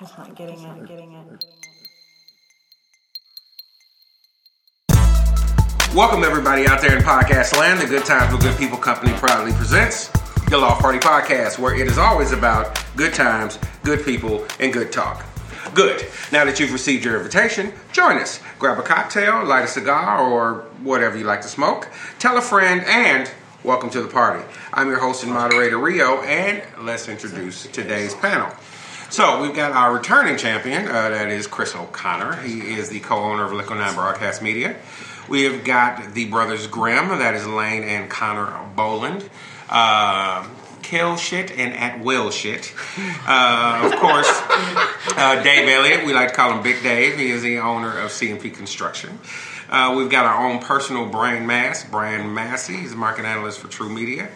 Not getting it. Getting it. Welcome everybody out there in podcast land. The Good Times with Good People Company proudly presents the Loft Party Podcast, where it is always about good times, good people, and good talk. Good. Now that you've received your invitation, join us. Grab a cocktail, light a cigar, or whatever you like to smoke. Tell a friend, and welcome to the party. I'm your host and moderator, Rio, and let's introduce today's panel. So we've got our returning champion, uh, that is Chris O'Connor. He is the co-owner of Liquid Nine Broadcast Media. We have got the brothers Grimm, that is Lane and Connor Boland. Uh, kill shit and at will shit. Uh, of course, uh, Dave Elliott, we like to call him Big Dave. He is the owner of CMP Construction. Uh, we've got our own personal Brain Mass, Brian Massey. He's a market analyst for True Media.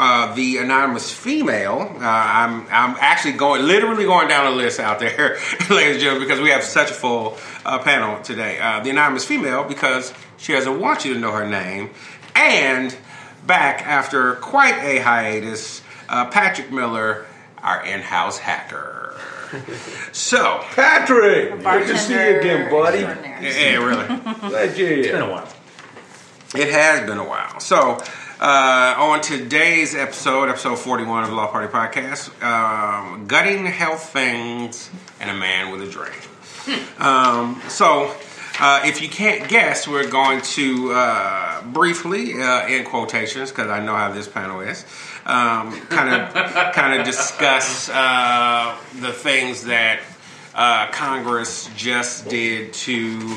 Uh, the anonymous female. Uh, I'm I'm actually going literally going down a list out there, ladies and gentlemen, because we have such a full uh, panel today. Uh, the anonymous female because she doesn't want you to know her name, and back after quite a hiatus, uh, Patrick Miller, our in-house hacker. So, Patrick, good to see you again, buddy. yeah, really. Glad you're It's been a while. It has been a while. So, uh, on today's episode, episode 41 of the Loft Party Podcast, um, gutting health things and a man with a dream. Um, so, uh, if you can't guess, we're going to uh, briefly, uh, in quotations, because I know how this panel is, um, kind of kind of discuss uh, the things that uh, Congress just did to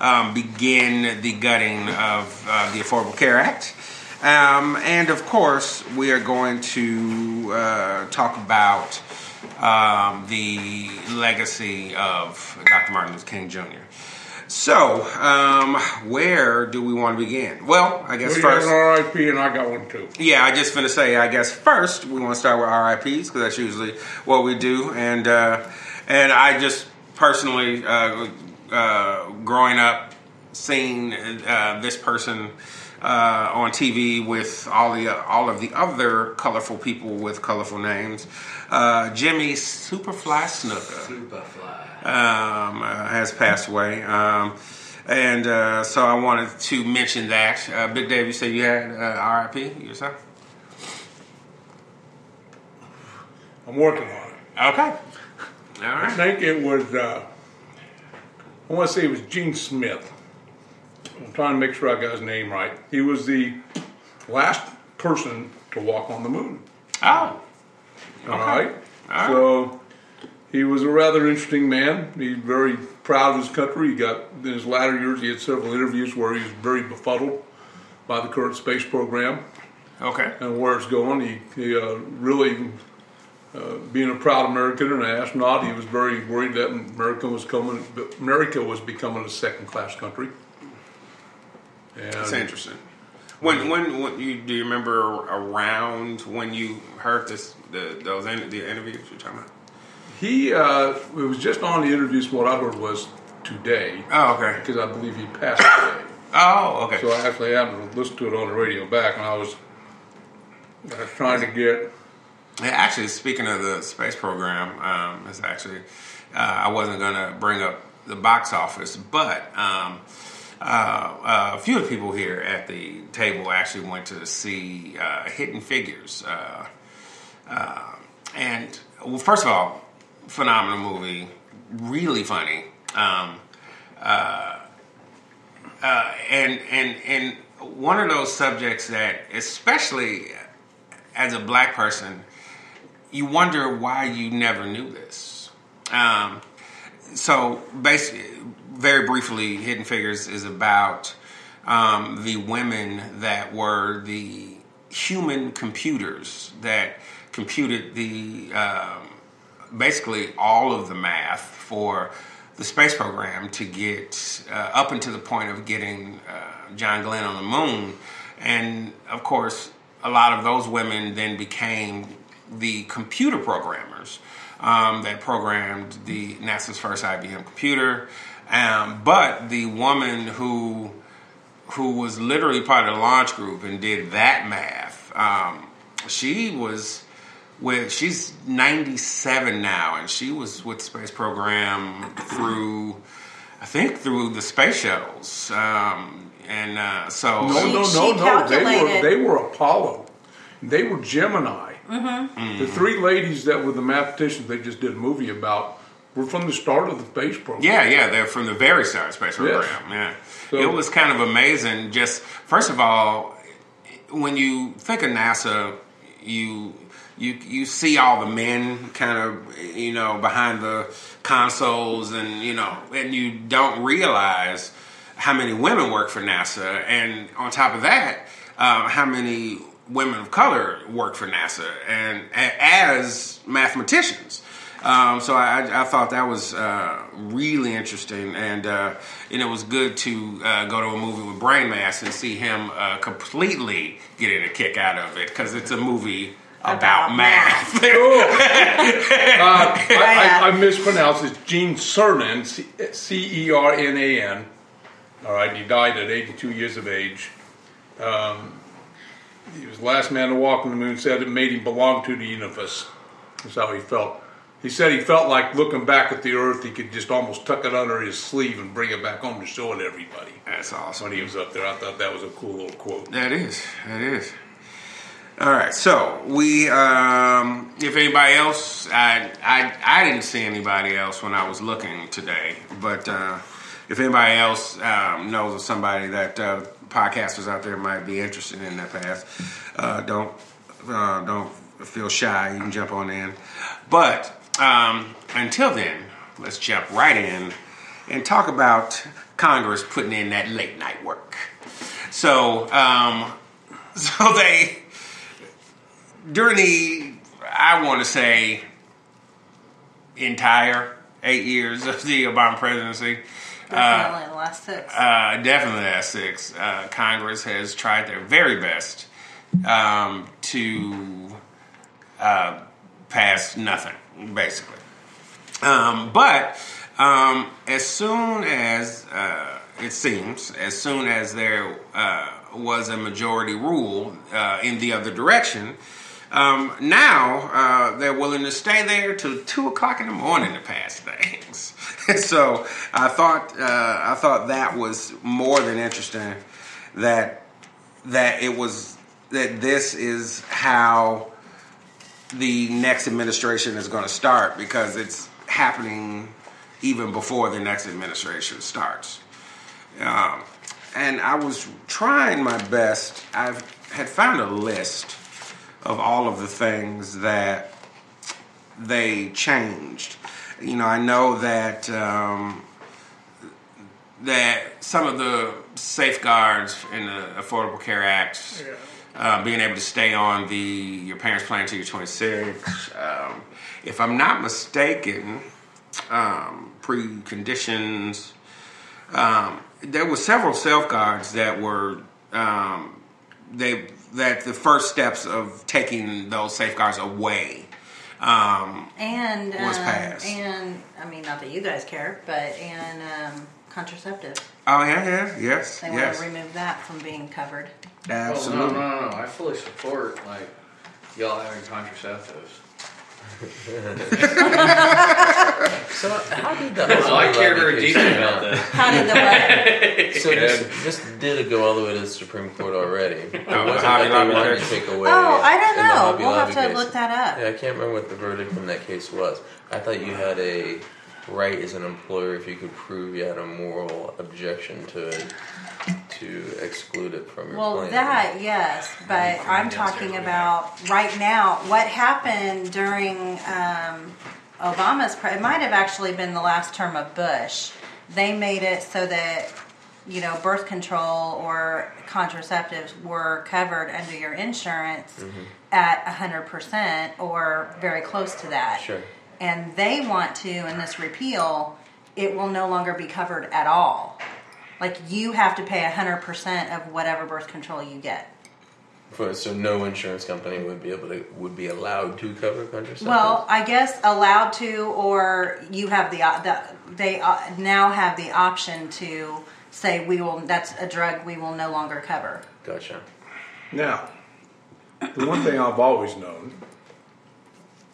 um, begin the gutting of uh, the Affordable Care Act. Um, and of course, we are going to uh, talk about um, the legacy of Dr. Martin Luther King Jr. So, um, where do we want to begin? Well, I guess We got first. an RIP and I got one too. Yeah, I just finna say. I guess first we want to start with RIPS because that's usually what we do, and uh, and I just personally, uh, uh, growing up, seeing uh, this person uh, on TV with all the all of the other colorful people with colorful names, uh, Jimmy Superfly Snuka um, uh, has passed away. Um, and uh, so I wanted to mention that. Uh, Big Dave, you said you had uh, RIP yourself? I'm working on it. Okay. All I think it was, uh, I want to say it was Gene Smith. I'm trying to make sure I got his name right. He was the last person to walk on the moon. Oh. All right. right. So he was a rather interesting man. He's very proud of his country. He got in his latter years. He had several interviews where he was very befuddled by the current space program Okay. and where it's going. He, he uh, really, uh, being a proud American and an astronaut, he was very worried that America was coming. America was becoming a second-class country. And That's interesting. When, when, when you do you remember around when you heard this the those in, the interviews you're talking about? he, uh, it was just on the interviews. What I heard was today, Oh, okay. because I believe he passed today. Oh, okay. So I actually happened to listen to it on the radio back, and I was, I was trying to get. Yeah, actually, speaking of the space program, um, it's actually uh, I wasn't going to bring up the box office, but um, uh, uh, a few of the people here at the table actually went to see uh, Hidden Figures, uh, and well, first of all, phenomenal movie, really funny. Um, and and and one of those subjects that, especially as a black person, you wonder why you never knew this. Um, so basically, very briefly, Hidden Figures is about um, the women that were the human computers that computed the um, basically all of the math for the space program to get uh, up until the point of getting uh, John Glenn on the moon. And of course, a lot of those women then became the computer programmers um, that programmed the NASA's first IBM computer. Um, but the woman who who was literally part of the launch group and did that math, um, she was with she's 97 now, and she was with the space program through, I think, through the space shuttles. Um, and uh, so No, She- no, no, no. They were they were Apollo. They were Gemini. Mm-hmm. The three ladies that were the mathematicians they just did a movie about were from the start of the space program. Yeah, yeah, they're from the very start of space program. Yes. Yeah, So- it was kind of amazing. Just first of all, when you think of NASA, you you you see all the men kind of you know behind the consoles, and you know, and you don't realize how many women work for NASA, and on top of that, uh, how many women of color work for NASA, and a- as mathematicians. Um, so I, I thought that was uh, really interesting, and uh, and it was good to uh, go to a movie with Brain Mass and see him uh, completely getting a kick out of it because it's a movie about, About math. Uh, I, I, I mispronounced it. Gene Cernan, C E R N A N. All right, he died at 82 years of age. Um, he was the last man to walk on the moon. Said it made him belong to the universe. That's how he felt. He said he felt like looking back at the Earth, he could just almost tuck it under his sleeve and bring it back home to show it to everybody. That's awesome. When he was up there, I thought that was a cool little quote. That is. That is. All right. So we, um, if anybody else, I, I, I didn't see anybody else when I was looking today. But uh, if anybody else um, knows of somebody that uh, podcasters out there might be interested in that path, uh, don't uh, don't feel shy. You can jump on in. But um, until then, let's jump right in and talk about Congress putting in that late night work. So, um, so they during the I want to say entire eight years of the Obama presidency. Definitely the last six. Uh, definitely at six. Uh, Congress has tried their very best um, to uh, pass nothing, basically. Um, but um, as soon as uh, it seems, as soon as there uh, was a majority rule uh, in the other direction, um, now uh, they're willing to stay there till two o'clock in the morning to pass things. so I thought uh, I thought that was more than interesting. That that it was that this is how the next administration is going to start because it's happening even before the next administration starts. Um, and I was trying my best. I had found a list of all of the things that they changed. You know, I know that um, that some of the safeguards in the Affordable Care Act, uh, being able to stay on the your parents' plan until you're 26. Um, if I'm not mistaken, um, preconditions. Um, there were several safeguards that were um, they that the first steps of taking those safeguards away. Um, and was um, passed. and I mean, not that you guys care, but and um, contraceptive. Oh yeah, yeah, yes, They yes, want to remove that from being covered. Oh, absolutely. no, no, no, no. I fully support like y'all having contraceptives. So how did the So I care very deeply about out? this. How did the what? So this, this did go all the way to the Supreme Court already. It Oh, wasn't Hobby that they Lobby wanted to take oh, away. oh, I don't know. We'll have to case. look that up. Yeah, I can't remember what the verdict in that case was. I thought you had a right as an employer if you could prove you had a moral objection to it to exclude it from your Well, plan. that yes, but I'm talking about right now. What happened during um, Obama's? Pre- it might have actually been the last term of Bush. They made it so that you know birth control or contraceptives were covered under your insurance Mm-hmm. at hundred percent or very close to that. Sure. And they want to, in this repeal, it will no longer be covered at all. Like you have to pay hundred percent of whatever birth control you get. For, so no insurance company would be able to would be allowed to cover contraceptives. Well, I guess allowed to, or you have the, the they uh, now have the option to say we will. That's a drug we will no longer cover. gotcha. Now, the one thing I've always known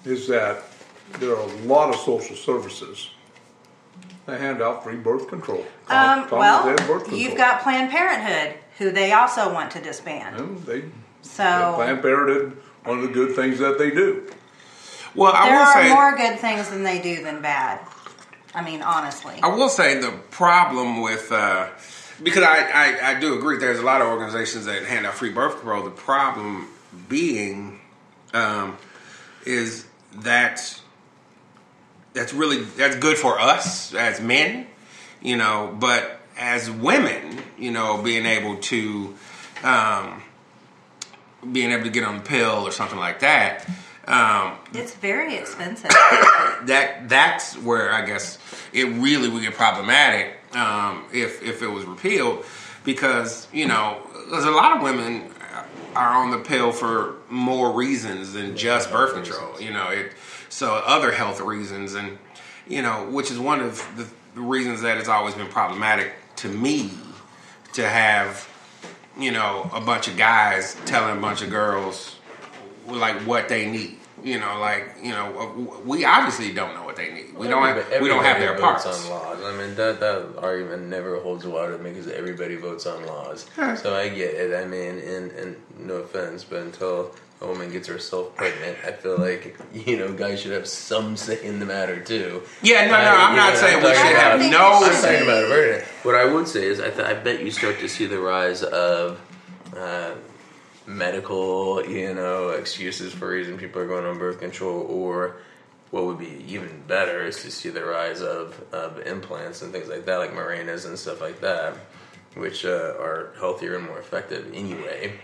is that there are a lot of social services that hand out free birth control. Tom- Um, well, birth control. you've got Planned Parenthood, who they also want to disband. And they, So Planned Parenthood, one of the good things that they do. Well, I there will are say more good things than they do than bad. I mean, honestly. I will say the problem with uh, because I, I, I do agree there's a lot of organizations that hand out free birth control. The problem being um, is that that's really that's good for us as men, you know, but as women, you know, being able to um, being able to get on the pill or something like that. Um, It's very expensive. that that's where I guess it really would get problematic um, if if it was repealed, because you know there's a lot of women are on the pill for more reasons than just birth control. You know, it so other health reasons, and you know, which is one of the, reasons that it's always been problematic to me to have you know a bunch of guys telling a bunch of girls like what they need. You know, like you know, uh, we obviously don't know what they need. We don't. Have, we don't have their parts. on laws. I mean, that that argument never holds water because everybody votes on laws. So I get it. I mean, and and no offense, but until a woman gets herself pregnant, I feel like you know guys should have some say in the matter too. Yeah, no, no. I- I'm not know, saying I'm we should have no. it I'm should talking be- about averting it. What I would say is, I, th- I bet you start to see the rise of uh, medical, you know, excuses for reason people are going on birth control, or what would be even better is to see the rise of, of implants and things like that, like Mirenas and stuff like that, which uh, are healthier and more effective anyway.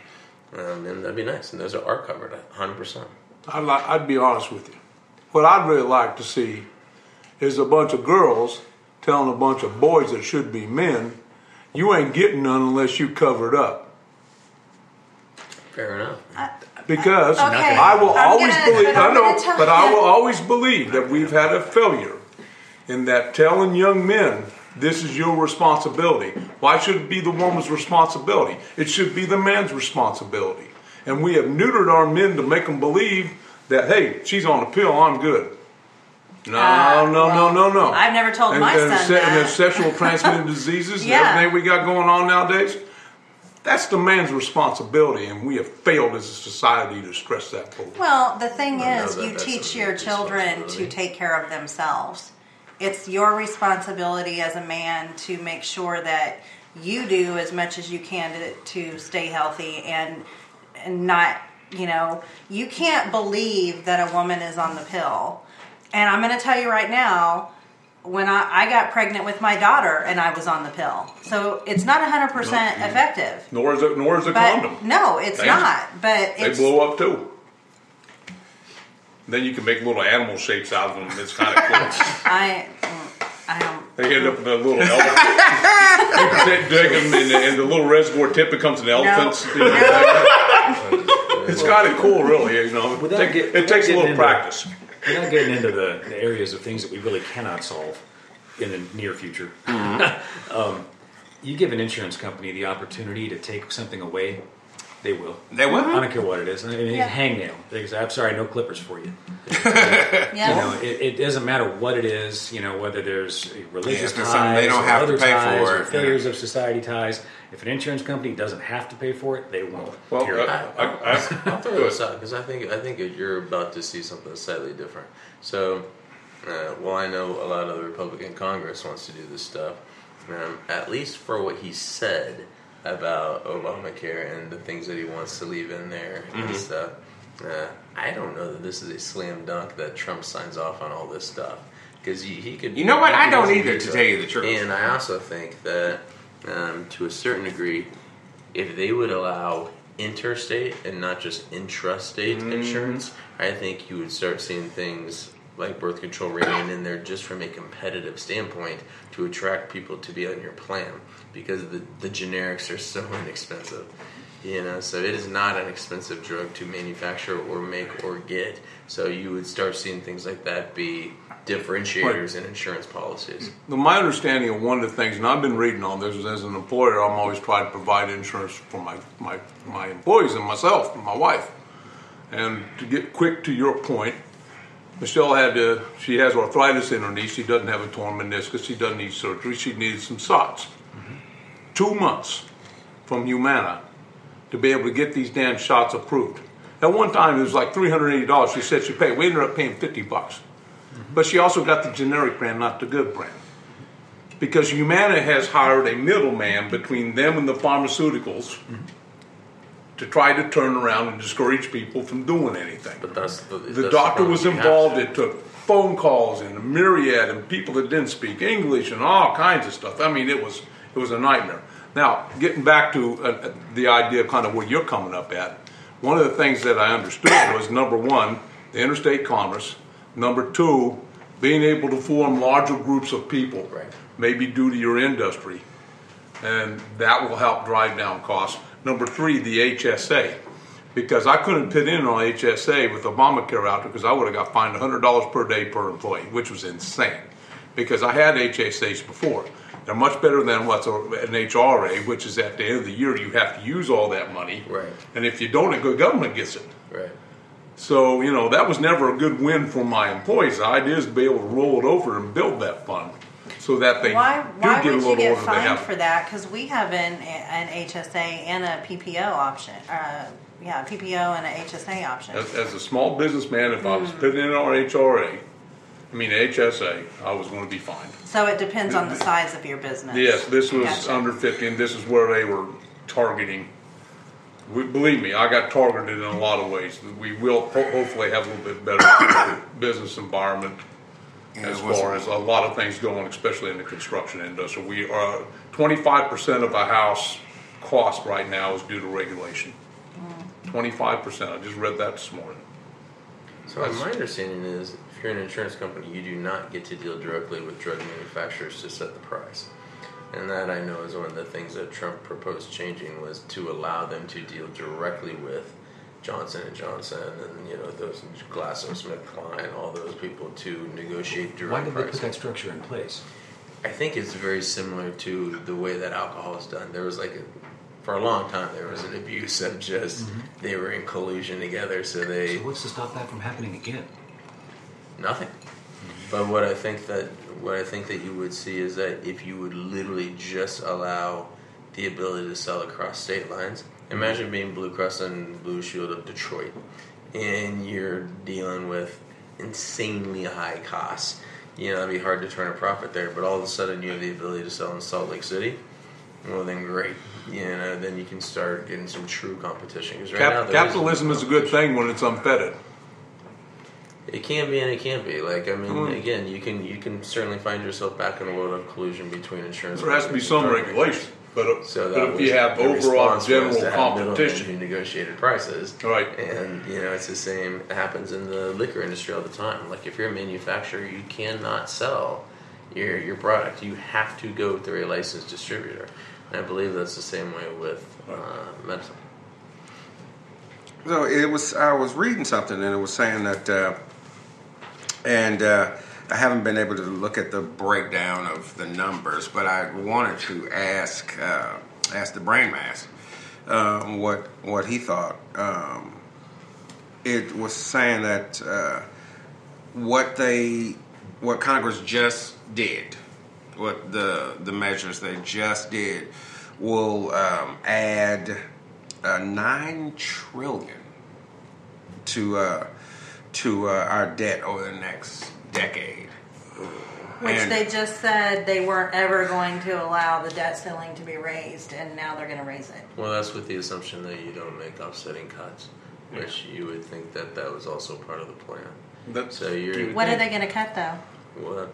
Um, and that'd be nice. And those are, are covered 100%. I'd, like, I'd be honest with you. What I'd really like to see is a bunch of girls telling a bunch of boys that should be men, you ain't getting none unless you cover it up. Fair enough. Because Okay, I will I'm always gonna- believe, I know, gonna but I will always believe that we've had a failure in that telling young men this is your responsibility. Why should it be the woman's responsibility? It should be the man's responsibility. And we have neutered our men to make them believe that, hey, she's on the pill, I'm good. No, Uh, no, well, no, no, no. I've never told and, my and son se- And that. the sexual transmitted diseases Yeah. and everything we got going on nowadays, that's the man's responsibility, and we have failed as a society to stress that point. Well, the thing I is, you teach your children to take care of themselves. It's your responsibility as a man to make sure that you do as much as you can to, to stay healthy and and not, you know, you can't believe that a woman is on the pill. And I'm going to tell you right now, when I, I got pregnant with my daughter and I was on the pill. So it's not 100% effective. Nor is it, nor is a condom. no, it's not. But They blow up too. Then you can make little animal shapes out of them. It's kind of cool. I, I don't. they end up in a little elephant. you can take- dig them, and the, and the little reservoir tip becomes an elephant. you know. It's kind of cool, really. You know, Without Take- get- it takes a getting little into- practice. We're not getting into the, the areas of things that we really cannot solve in the near future. um, you give an insurance company the opportunity to take something away, they will. They will. I don't care what it is. I mean, Yeah. hangnail. They say, "I'm sorry, no clippers for you." Yeah. You know, it, it doesn't matter what it is. You know, whether there's religious if it's ties, they don't or have to other pay ties, for or it, failures of society ties. If an insurance company doesn't have to pay for it, they won't. Well, Period. I, I, I, I'll throw this out because I think I think you're about to see something slightly different. So, uh, well, I know a lot of the Republican Congress wants to do this stuff, um, at least for what he said about Obamacare and the things that he wants to leave in there and stuff. Uh, I don't know that this is a slam dunk that Trump signs off on all this stuff because he, he could. You know what? I don't either, to tell you the truth. And I also think that, um, to a certain degree, if they would allow interstate and not just intrastate Mm. insurance, I think you would start seeing things like birth control remain in there just from a competitive standpoint to attract people to be on your plan because the, the generics are so inexpensive. You know, so it is not an expensive drug to manufacture or make or get. So you would start seeing things like that be differentiators in insurance policies. My understanding of one of the things, and I've been reading on this, is as an employer, I'm always trying to provide insurance for my, my, my employees and myself and my wife. And to get quick to your point, Michelle had to, she has arthritis in her knee. She doesn't have a torn meniscus. She doesn't need surgery. She needed some shots. Two months from Humana to be able to get these damn shots approved. At one time, it was like $380 she said she paid. We ended up paying 50 bucks. But she also got the generic brand, not the good brand. Because Humana has hired a middleman between them and the pharmaceuticals to try to turn around and discourage people from doing anything. But that's the, The that's doctor problem. was involved. It took phone calls and a myriad and people that didn't speak English and all kinds of stuff. I mean, it was it was a nightmare. Now, getting back to uh, uh, the idea, of kind of where you're coming up at, one of the things that I understood was number one, the interstate commerce. Number two, being able to form larger groups of people, Right. maybe due to your industry, and that will help drive down costs. Number three, the HSA, because I couldn't put in on HSA with Obamacare out there because I would have got fined $100 per day per employee, which was insane. Because I had HSAs before. They're much better than what's a- an HRA, which is at the end of the year you have to use all that money. Right. And if you don't, the government gets it. Right. So, you know, that was never a good win for my employees. The idea is to be able to roll it over and build that fund so that they Why, do why get a would little you get older. They fined have for that? Because we have an, an HSA and a PPO option. Uh, yeah, PPO and a HSA option. As, as a small businessman, if I Hmm. was putting in our HRA, I mean HSA, I was going to be fined. So it depends on the size of your business. Yes, this was Gotcha. under 50, and this is where they were targeting. We, believe me, I got targeted in a lot of ways. We will ho- hopefully have a little bit better business environment as it was- far as a lot of things going, especially in the construction industry. We uh, are 25% of a house cost right now is due to regulation. Mm. 25%. I just read that this morning. So my understanding is, if you're an insurance company, you do not get to deal directly with drug manufacturers to set the price. And that I know is one of the things that Trump proposed changing was to allow them to deal directly with Johnson and Johnson and you know those GlaxoSmithKline, all those people to negotiate direct Why did they put that structure in place? I think it's very similar to the way that alcohol is done. There was like, a, for a long time, there was an abuse of just mm-hmm. they were in collusion together, so they So what's to stop that from happening again? Nothing. But what I think that what I think that you would see is that if you would literally just allow the ability to sell across state lines, imagine being Blue Cross and Blue Shield of Detroit, and you're dealing with insanely high costs. You know, it'd be hard to turn a profit there. But all of a sudden, you have the ability to sell in Salt Lake City. Well, then great. You know, then you can start getting some true competition. right Cap- now, capitalism is a good thing when it's unfettered. It can be and it can't be. Like I mean, Mm. again, you can you can certainly find yourself back in a world of collusion between insurance. There has to be some regulation, but, uh, So but if you have the overall general to competition, who negotiated prices, Right. And you know, it's the same. It happens in the liquor industry all the time. Like if you're a manufacturer, you cannot sell your your product. You have to go through a licensed distributor. And I believe that's the same way with uh, medicine. So it was. I was reading something, and it was saying that, uh, and uh, I haven't been able to look at the breakdown of the numbers, but I wanted to ask uh, ask the brain mass um, what what he thought. Um, it was saying that uh, what they what Congress just did, what the the measures they just did, will um, add uh, nine trillion to uh, to uh, our debt over the next decade. Which And- they just said they weren't ever going to allow the debt ceiling to be raised, and now they're going to raise it. Well, that's with the assumption that you don't make offsetting cuts, which you would think that that was also part of the plan. that's, So you're What are they going to cut though? Well, that,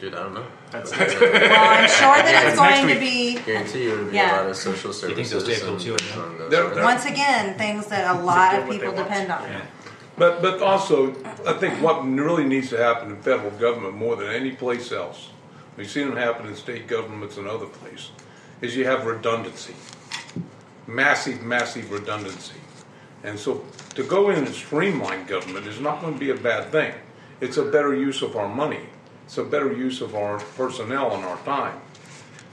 dude, I don't know. That's- But, that's- Well, I'm sure that it's going to week. be. guarantee you it'll be Yeah. a lot of social services. You think services. and- to it now? and those They're- they're- Once again, things that a lot of what they people want. depend on. Yeah. But but also, I think what really needs to happen in federal government more than any place else, we've seen it happen in state governments and other places, is you have redundancy, massive, massive redundancy, and so to go in and streamline government is not going to be a bad thing. It's a better use of our money. It's a better use of our personnel and our time.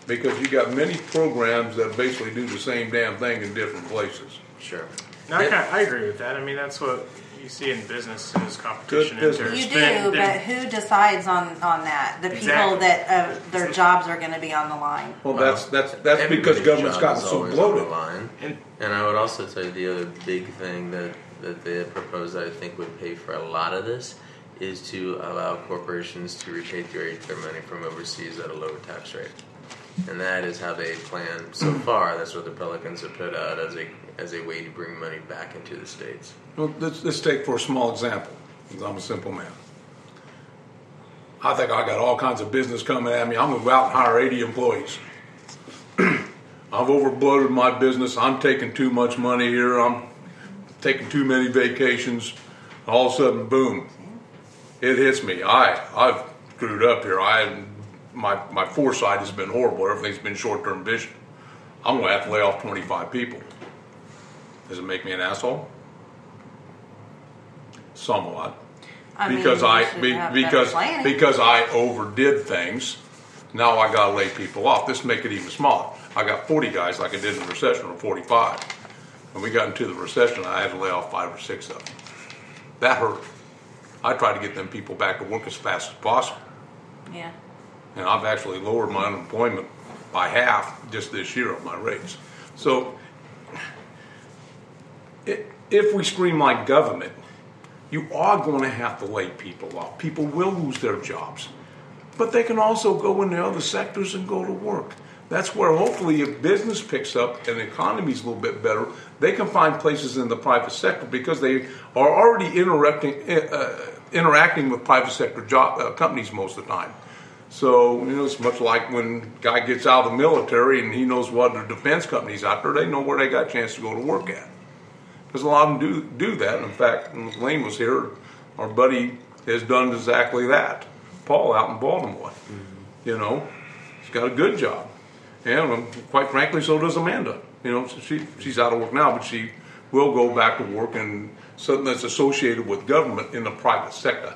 Because you got many programs that basically do the same damn thing in different places. Sure. No, I, kinda, I agree with that. I mean, that's what You see in business businesses competition. Good business. You there's do, been- but who decides on, on that? The people Exactly. that uh, their jobs are going to be on the line. Well, that's that's that's because Everybody's government's job gotten is so always on the bloated. line. And- And I would also tell you the other big thing that, that they have proposed that I think would pay for a lot of this is to allow corporations to repatriate their money from overseas at a lower tax rate. And that is how they plan so far. That's what the Pelicans have put out as a as a way to bring money back into the states. Well, let's, let's take for a small example. I'm a simple man. I think I got all kinds of business coming at me. I'm gonna go out and hire 80 employees. I've overbloated my business. I'm taking too much money here. I'm taking too many vacations. All of a sudden, boom, it hits me. I I've screwed up here. I my my foresight has been horrible. Everything's been short term vision. I'm gonna have to lay off 25 people. Does it make me an asshole? Somewhat I mean, because I be, because because I overdid things. Now I got to lay people off. This make it even smaller. I got 40 guys like I did in the recession, or 45. When we got into the recession, I had to lay off five or six of them. That hurt. I tried to get them people back to work as fast as possible, yeah. and I've actually lowered my unemployment by half just this year on my rates. So, if we streamline government, you are going to have to lay people off. People will lose their jobs. But they can also go into other sectors and go to work. That's where hopefully if business picks up and the economy's a little bit better, they can find places in the private sector because they are already interacting, uh, interacting with private sector job, uh, companies most of the time. So, you know, it's much like when guy gets out of the military and he knows what the defense companies there, they know where they got a chance to go to work at. Because a lot of them do do that. In fact, when Lane was here, our buddy has done exactly that. Paul out in Baltimore. You know, he's got a good job, and um, quite frankly, so does Amanda. You know, she she's out of work now, but she will go back to work in something that's associated with government in the private sector.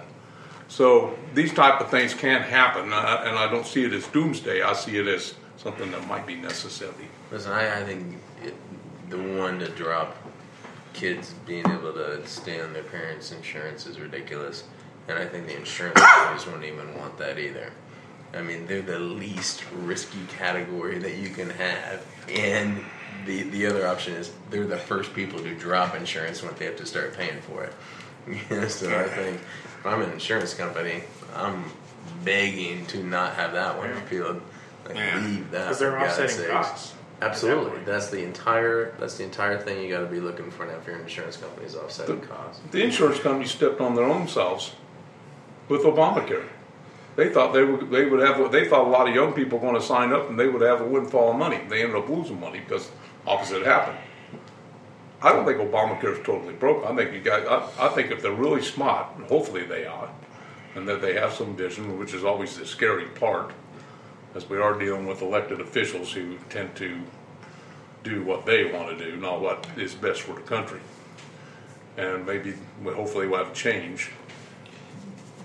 So these type of things can happen, uh, and I don't see it as doomsday. I see it as something that might be necessary. Listen, I, I think it, the one to drop kids being able to stay on their parents' insurance is ridiculous, and I think the insurance companies won't even want that either. I mean, they're the least risky category that you can have, and the the other option is they're the first people to drop insurance when they have to start paying for it. Yeah, so I think if I'm an insurance company, I'm begging to not have that one repealed. Like, Yeah. leave that. Because they're offsetting costs. Absolutely, point. that's the entire that's the entire thing you got to be looking for now for your insurance companies offsetting costs. The insurance companies stepped on their own selves with Obamacare. They thought they would they would have they thought a lot of young people were going to sign up and they would have a windfall of money. They ended up losing money because opposite happened. I don't think Obamacare is totally broke. I think you guys. I, I think if they're really smart, and hopefully they are, and that they have some vision, which is always the scary part, as we are dealing with elected officials who tend to do what they want to do, not what is best for the country. And maybe, well, hopefully, we'll have a change.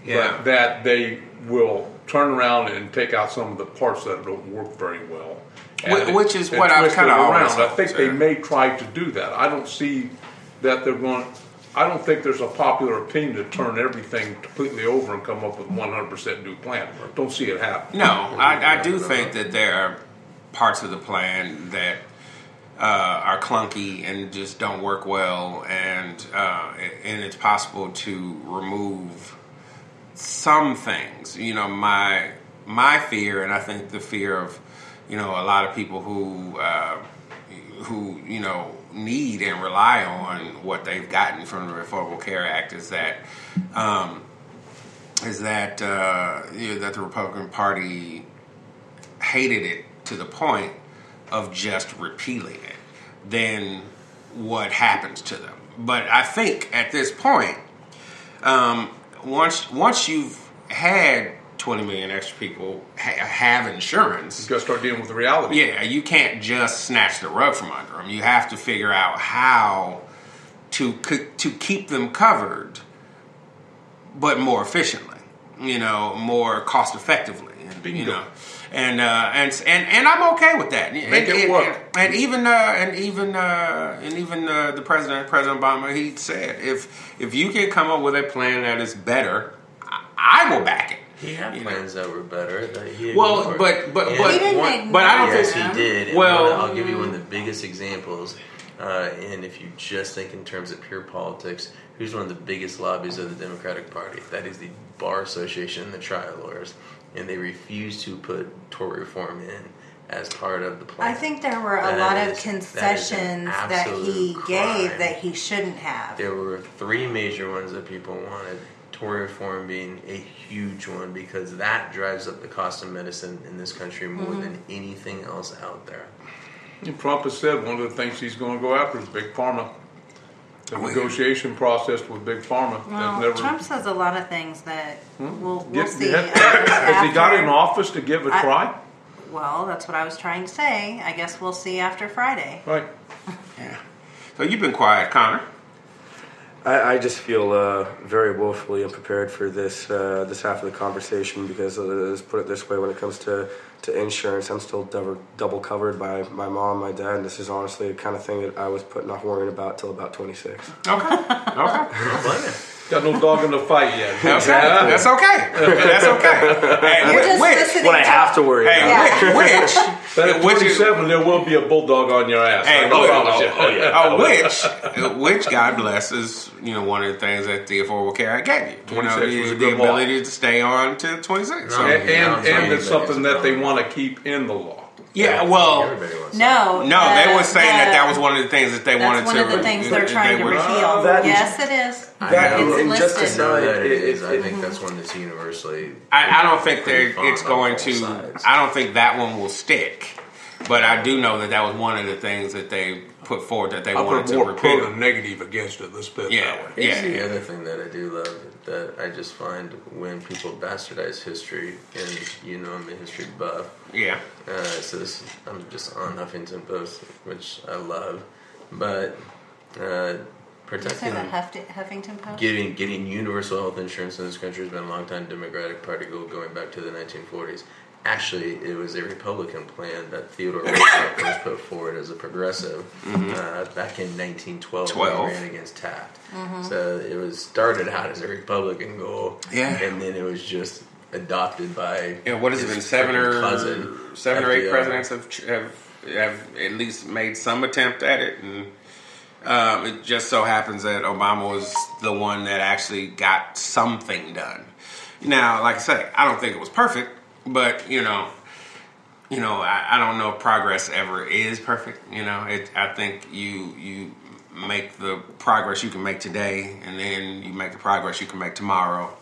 Yeah. But that they will turn around and take out some of the parts that don't work very well. Wh- and- which is what I've kinda always around. I think they may try to do that. I don't see that they're going. I don't think there's a popular opinion to turn everything completely over and come up with 100% new plan. Don't see it happen. No, I, I do think that there are parts of the plan that uh, are clunky and just don't work well, and uh, and it's possible to remove some things. You know, my my fear, and I think the fear of you know a lot of people who uh, who you know need and rely on what they've gotten from the Affordable Care Act is that. Um, is that uh, you know, that the Republican Party hated it to the point of just repealing it, then what happens to them? But I think at this point, um, once once you've had 20 million extra people ha- have insurance, You got to start dealing with the reality. yeah, you can't just snatch the rug from under them. You have to figure out how to to keep them covered, but more efficiently. you know, more cost effectively. And, you know, and uh, and and and I'm okay with that. Make and, it and- work. And, even uh, and even uh, and even uh, the president, President Obama, he said if if you can come up with a plan that is better, I, I will back it. He had You know. plans that were better. That he Well, ignored. but- but- And but- didn't one- but I don't yes, them. he did. Well- one- I'll give you one of the biggest examples. Uh, and if you just think in terms of pure politics, who's one of the biggest lobbies of the Democratic Party? That is the Bar Association and the trial lawyers, and they refuse to put tort reform in as part of the plan. I think there were a That lot is- of that is an concessions that, he absolute gave that he shouldn't have. There were three major ones that people wanted. Tort reform being a huge one because that drives up the cost of medicine in this country more Mm-hmm. than anything else out there. And Trump has said one of the things he's going to go after is big pharma. The negotiation process with big pharma. Well, never- Trump says a lot of things that we'll, we'll Get- see. has, after- has he got in office to give a I- try? Well, that's what I was trying to say. I guess we'll see after Friday. Right. Yeah. So you've been quiet, Connor. I, I just feel uh, very woefully unprepared for this uh, this half of the conversation because uh, let's put it this way: when it comes to, to insurance, I'm still double, double covered by my mom, my dad. And this is honestly the kind of thing that I was putting off worrying about till about 26. Okay. Okay. Got no dog in the fight yet. That's, that's okay. That's okay. Hey, You're whi- just which, listening What I have to worry hey, about. Yeah. which, But at which, which is, 27, there will be a bulldog on your ass. Hey, I look, promise you. oh, oh, uh, which, which God bless is you know one of the things that the Affordable Care Act gave you. You know, 26 was a the, the good law. ability to stay on to 26. So, No. And, Yeah, and, and it's something that they want to keep in the law. Yeah, well, Everybody wants No, no, they were saying that the- that was one of the things that they wanted That's one to. of the things they they're trying to would- repeal. that- yes, it is. I That know. and, and just It's I know that it it, is. it, I it, think that's one that's universally. I, I don't think they're, it's going to. sides. I don't think that one will stick. But I do know that that was one of the things that they put forward that they I wanted put to more pro repeal. than negative against it. Let's put it Yeah, that way. yeah, Here's the yeah. other thing that I do love that I just find when people bastardize history, and you know I'm a history buff. yeah. Uh, so this, I'm just on Huffington Post, which I love, but uh, Did you say protecting the Huffington, Huffington Post? getting getting universal health insurance in this country has been a long time Democratic Party goal going back to the 1940s. Actually, it was a Republican plan that Theodore Roosevelt first put forward as a progressive uh, back in 1912 when 12. he ran against Taft. So it was started out as a Republican goal, Yeah. and then it was just adopted by Yeah, what has it been? Seven or cousin, seven or eight presidents have, have have at least made some attempt at it, and um, it just so happens that Obama was the one that actually got something done. Now, like I say, I don't think it was perfect, but you know, you know, I, I don't know if progress ever is perfect. You know, it, I think you you make the progress you can make today, and then you make the progress you can make tomorrow.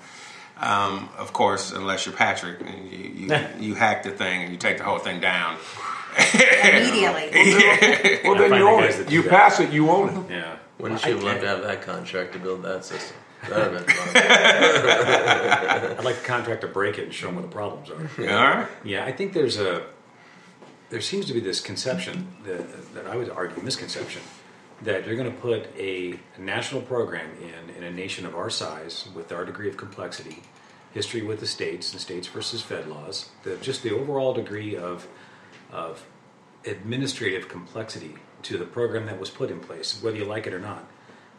Um, of course, unless you're Patrick and you, you, you hack the thing and you take the whole thing down. Immediately. Well, I then find you own it. You pass it, you own it. Yeah. Wouldn't Well, you I love can't- to have that contract to build that system? That would have been fun. I'd like the contract to break it and show them what the problems are. All right. Yeah, I think there's a there seems to be this conception that, that I would argue misconception that you're going to put a national program in in a nation of our size with our degree of complexity, history with the states and states versus Fed laws, the, just the overall degree of of administrative complexity to the program that was put in place, whether you like it or not,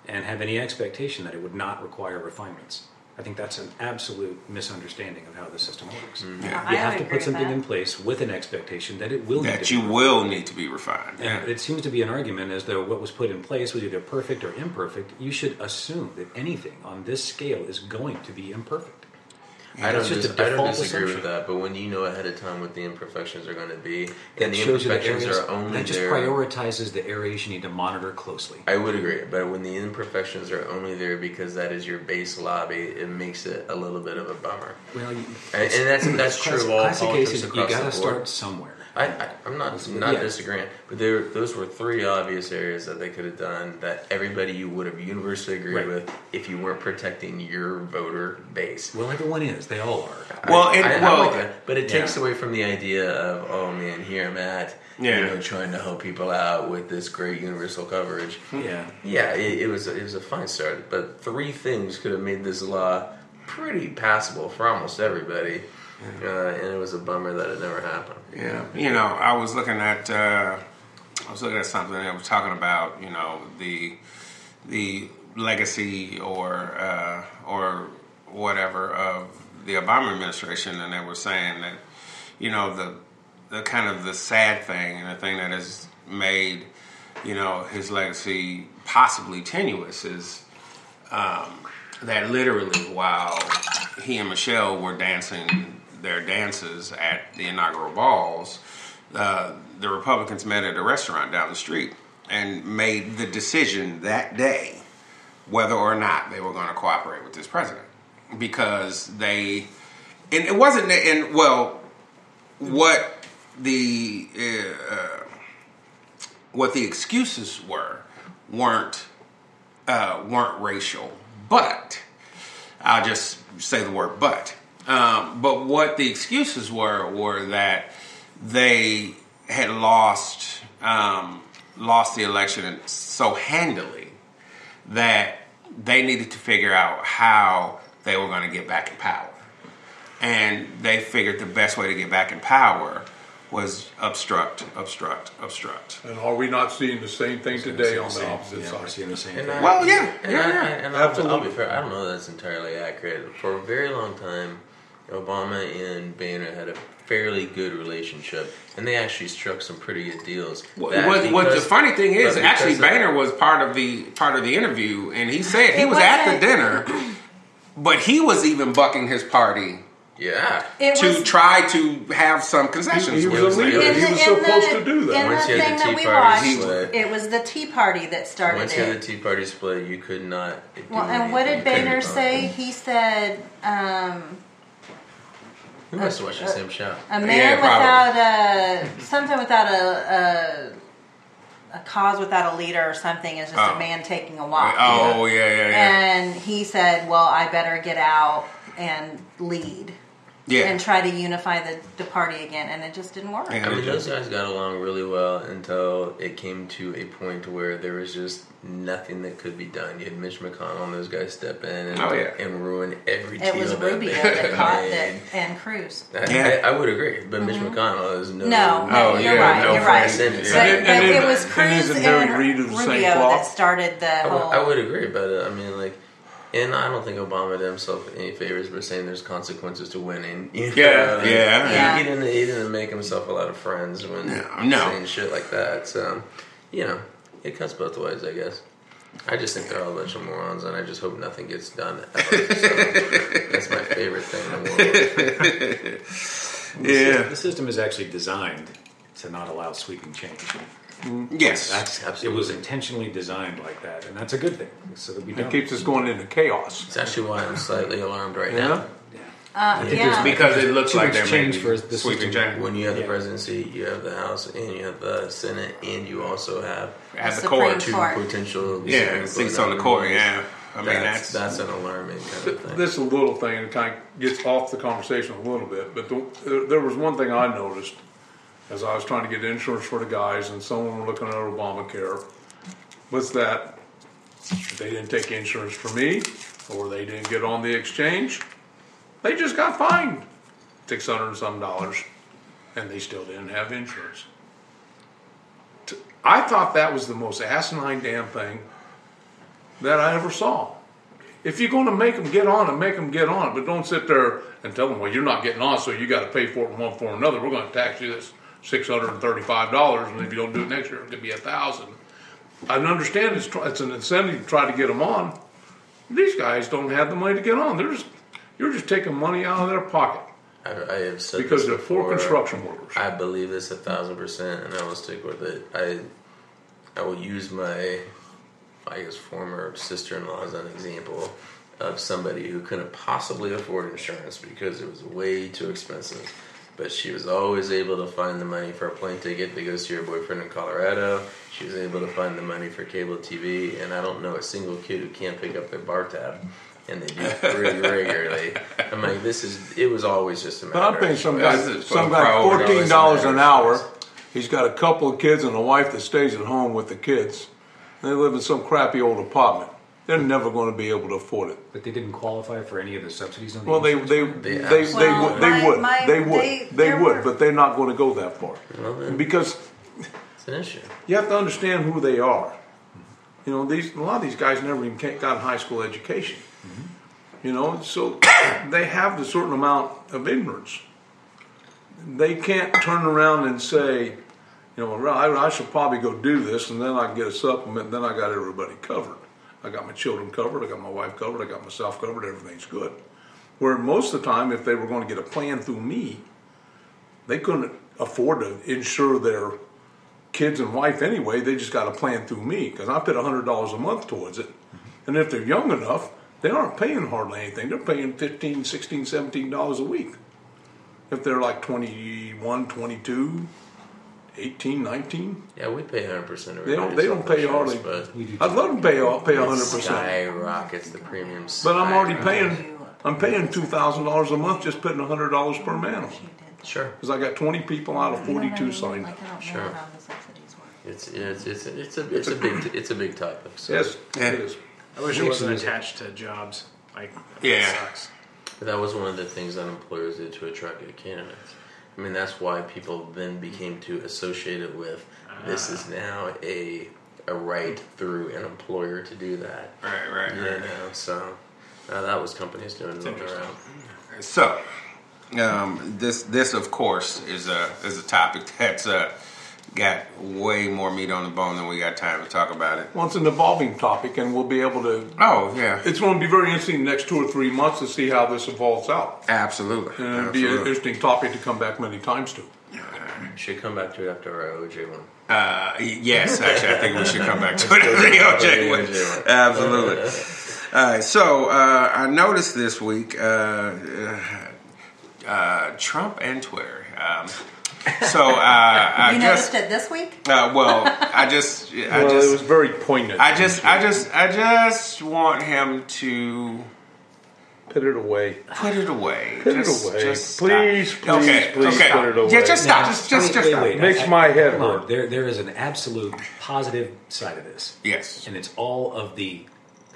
and have any expectation that it would not require refinements. I think that's an absolute misunderstanding of how the system works. Mm-hmm. I You have to put something in place with an expectation that it will need That to you be will need to be refined. and Yeah. it seems to be an argument as though what was put in place was either perfect or imperfect. You should assume that anything on this scale is going to be imperfect. I don't, just dis- I don't default disagree with that, but when you know ahead of time what the imperfections are going to be, That and the shows you the imperfections areas are only that just there. prioritizes the areas you need to monitor closely. I would agree, but when the imperfections are only there because that is your base lobby, it makes it a little bit of a bummer. Well, you, And, and that's that's true of all classic politics cases. You across got to start somewhere. I, I, I'm not not Yeah. disagreeing, but there those were three obvious areas that they could have done that everybody you would have universally agreed Right. with if you weren't protecting your voter base. Well, everyone is. They all are. Well, I, and- I, I well, like that, but it takes yeah. away from the idea of oh man, here I'm at, Yeah. you know, trying to help people out with this great universal coverage. Hmm. Yeah. Yeah, it, it was it was a fine start, but three things could have made this law pretty passable for almost everybody. Uh, and it was a bummer that it never happened. Yeah, you know, I was looking at uh, I was looking at something that was talking about you know the the legacy or uh, or whatever of the Obama administration, and they were saying that you know the the kind of the sad thing and the thing that has made you know his legacy possibly tenuous is um, that literally while he and Michelle were dancing their dances at the inaugural balls, uh, the Republicans met at a restaurant down the street and made the decision that day whether or not they were going to cooperate with this president because they and it wasn't and well what the uh, uh, what the excuses were weren't uh, weren't racial, but I'll just say the word but. Um, but what the excuses were were that they had lost um, lost the election so handily that they needed to figure out how they were going to get back in power, and they figured the best way to get back in power was obstruct, obstruct, obstruct. And are we not seeing the same thing today on the opposite Yeah, we're side? seeing the same And thing. I- Well, yeah, and yeah, I, yeah. and I'll, I'll be fair. I don't know that's entirely accurate. For a very long time, Obama and Boehner had a fairly good relationship, and they actually struck some pretty good deals. What, That what, what the funny thing is, actually, because Boehner was part of the part of the interview, and he said he It was at the dinner, but he was even bucking his party Yeah. It to was try to have some concessions. He with was a him. leader. He was supposed the- to do that. In Once the you had thing the that Tea we Party watched, split. it was the Tea Party that started Once you had the. Tea Party split, you could not. do Well, and what did anything. Boehner say? He said, um, We must have watched the same show. "A man Yeah, without a something without a, a a cause without a leader or something is just Oh. a man taking a walk." Oh yeah, yeah, yeah, And he said, "Well, I better get out and lead yeah. and try to unify the, the party again." And it just didn't work. Yeah. I mean, those guys got along really well until it came to a point where there was just nothing that could be done. You had Mitch McConnell and those guys step in and, Oh, yeah. and ruin every It deal was that Rubio that caught made. it and Cruz. I, Yeah. I, I would agree, but Mitch McConnell is no. No, no, Oh, you're yeah, right. no you're right. friend. But, but And- and it was and Cruz isn't and, Harry Reid of the Rubio that started the I would, whole. I would agree, but uh, I mean, like, and I don't think Obama did himself any favors by saying there's consequences to winning. You know? Yeah, Like, yeah. Yeah. He, didn't. He didn't make himself a lot of friends when No, no. saying shit like that. So, you know, it cuts both ways, I guess. I just think they're all a bunch of morons, and I just hope nothing gets done. Ever. So, that's my favorite thing in the world. yeah. The system is actually designed to not allow sweeping change. Yes. That's it was intentionally designed like that, and that's a good thing, so that we It don't. keeps us going into chaos. It's actually why I'm slightly alarmed right Yeah. now. uh, think yeah. because it looks Too like much they're change maybe for the sweeping system. change. When you have the Yeah. presidency, you have the House, and you have the Senate, and you also have At the Supreme court, two Court. potential yeah, Supreme seats Court on the court. nominees. Yeah, I mean that's, that's, that's an alarming kind of thing. This is a little thing that kind of gets off the conversation a little bit, but the, there- there was one thing I noticed as I was trying to get insurance for the guys, and someone were looking at Obamacare, was that they didn't take insurance for me, or they didn't get on the exchange. They just got fined six hundred and some dollars, and they still didn't have insurance. I thought that was the most asinine damn thing that I ever saw. If you're going to make them get on it, make them get on it, but don't sit there and tell them, well, you're not getting on, so you got to pay for it in one form or another. We're going to tax you this six hundred and thirty-five dollars, and if you don't do it next year, it could be a thousand. I understand it's, it's an incentive to try to get them on. These guys don't have the money to get on. They're just, you're just taking money out of their pocket I, I have said because this they're poor construction workers. I believe this a thousand percent, and I will stick with it. I I will use my I guess former sister-in-law as an example of somebody who couldn't possibly afford insurance because it was way too expensive. But she was always able to find the money for a plane ticket to go see her boyfriend in Colorado. She was able to find the money for cable TV, and I don't know a single kid who can't pick up their bar tab, and they do pretty regularly. I'm like, this is. It was always just a matter. But I'm paying some guy, This is for some guy fourteen dollars an hour. He's got a couple of kids and a wife that stays at home with the kids. They live in some crappy old apartment. They're never going to be able to afford it. But they didn't qualify for any of the subsidies on the Well, they insurance? they They they, they, absolutely- would they Well, would my- they would they- they, there would, were- but they're not going to go that far Well, then- because It's an issue. you have to understand who they are. You know, these a lot of these guys never even ca- got a high school education. Mm-hmm. You know, so they have a certain amount of ignorance. They can't turn around and say, you know, well, I, I should probably go do this, and then I can get a supplement. And then I got everybody covered. I got my children covered. I got my wife covered. I got myself covered. Everything's good. Where most of the time, if they were going to get a plan through me, they couldn't afford to insure their kids and wife anyway. They just got a plan through me because I put hundred dollars a month towards it. And if they're young enough, they aren't paying hardly anything. They're paying $15, $16, 17 dollars a week. If they're like 21, 22, 18, 19, Yeah, we pay 100% of they don't they don't pay insurance, hardly. But I'd love to pay all- pay hundred percent, skyrockets the premiums. but I'm already paying. I'm paying two thousand dollars a month just putting hundred dollars per man on. Sure. Because I got 20 people out of 42 signed. Like, I don't know Sure. how the subsidies work. It's it's it's it's a it's a big it's a big topic. So. Yes, Yeah. it is. I wish it wasn't easy. attached to jobs. Like, Yeah. it sucks. But that was one of the things that employers did to attract good candidates. I mean, that's why people then became too associated with this is now a a right through an employer to do that. Right, right, You right. know, so uh, that was companies doing it on their So, um, this this of course is a is a topic that's uh, got way more meat on the bone than we got time to talk about it. Well, it's an evolving topic, and we'll be able to. Oh yeah, It's going to be very interesting the next two or three months to see how this evolves out. absolutely. And it'll be an interesting topic to come back many times to. Should come back to it after our OJ one. Uh, yes, actually, I think we should come back to it. The OJ one. OJ one. Absolutely. All right, so uh, I noticed this week uh, uh, uh, Trump and Twitter. Um, so uh, I You just, noticed it this week? uh, well, I just, I well, just, it was very poignant. I just, I just, I just want him to put it away. put it away. Put it away. just stop. Please, please, okay, please okay. put it away. Yeah, just stop. Now, Just, just, wait, just wait, stop. wait. Makes I- my head hurt. There, there is an absolute positive side of this. Yes. And it's all of the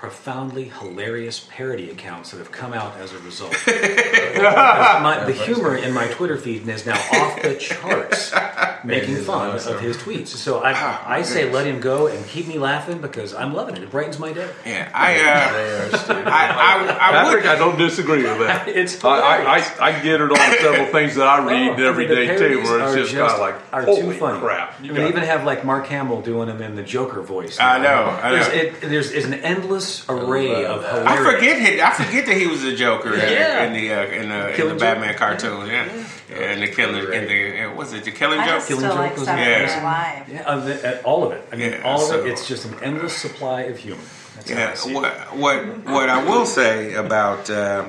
profoundly hilarious parody accounts that have come out as a result. my, the humor in my Twitter feed is now off the charts, making fun of his tweets. So I, I say let him go and keep me laughing because I'm loving it. It brightens my day. Yeah, I, uh, They. I, I, I would. I don't disagree with that. It's I, I. I, I get it on several things that I read Oh, every the day too, where it's are just, kind of like, are holy too funny. crap. I You mean, got- even have like Mark Hamill doing them in the Joker voice. I know, I know. There's, it, there's, there's an endless array of that. I forget. He, I forget that he was a Joker in- Yeah. in the uh, in the, in the Batman Joke. cartoon. Yeah, yeah, and the killing in the uh, was it the Killing I Joke? Killing Joke like was Saturday amazing. Yeah, uh, the, uh, all of it. I mean, Yeah, all of it. It's just an endless supply of humor. That's Yeah, what what what I will say about uh,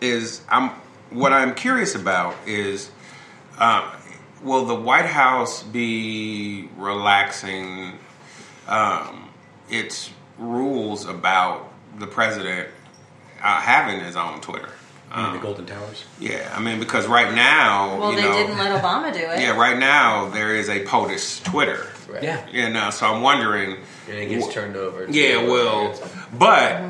is I'm what I'm curious about is uh, will the White House be relaxing um, its rules about the president uh, having his own Twitter? You mean Um, the Golden Towers. yeah, I mean because right now, Well, you they know, didn't let Obama do it. yeah, right now there is a POTUS Twitter. Right. Yeah. You know, so I'm wondering. And it gets turned over. to Yeah, well, gets it. but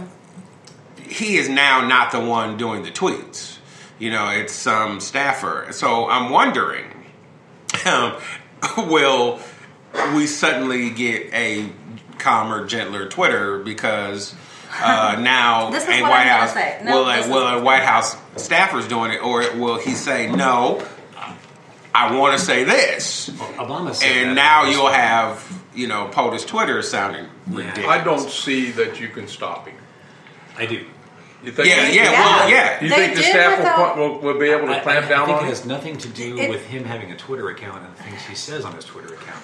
he is now not the one doing the tweets. You know, it's some staffer. So I'm wondering, um, will we suddenly get a calmer, gentler Twitter because uh, now This a White House say. No, will this a, will a White House staffer's doing it, or will he say no? I want to say this, Obama said and in now his- you'll have you know POTUS Twitter sounding ridiculous. I don't see that you can stop him. I do. You think? Yeah, yeah, Yeah. well, yeah. You They think the staff without- will, will, will be able to I, I clamp down think on it it? has nothing to do It- with him having a Twitter account and the things he says on his Twitter account.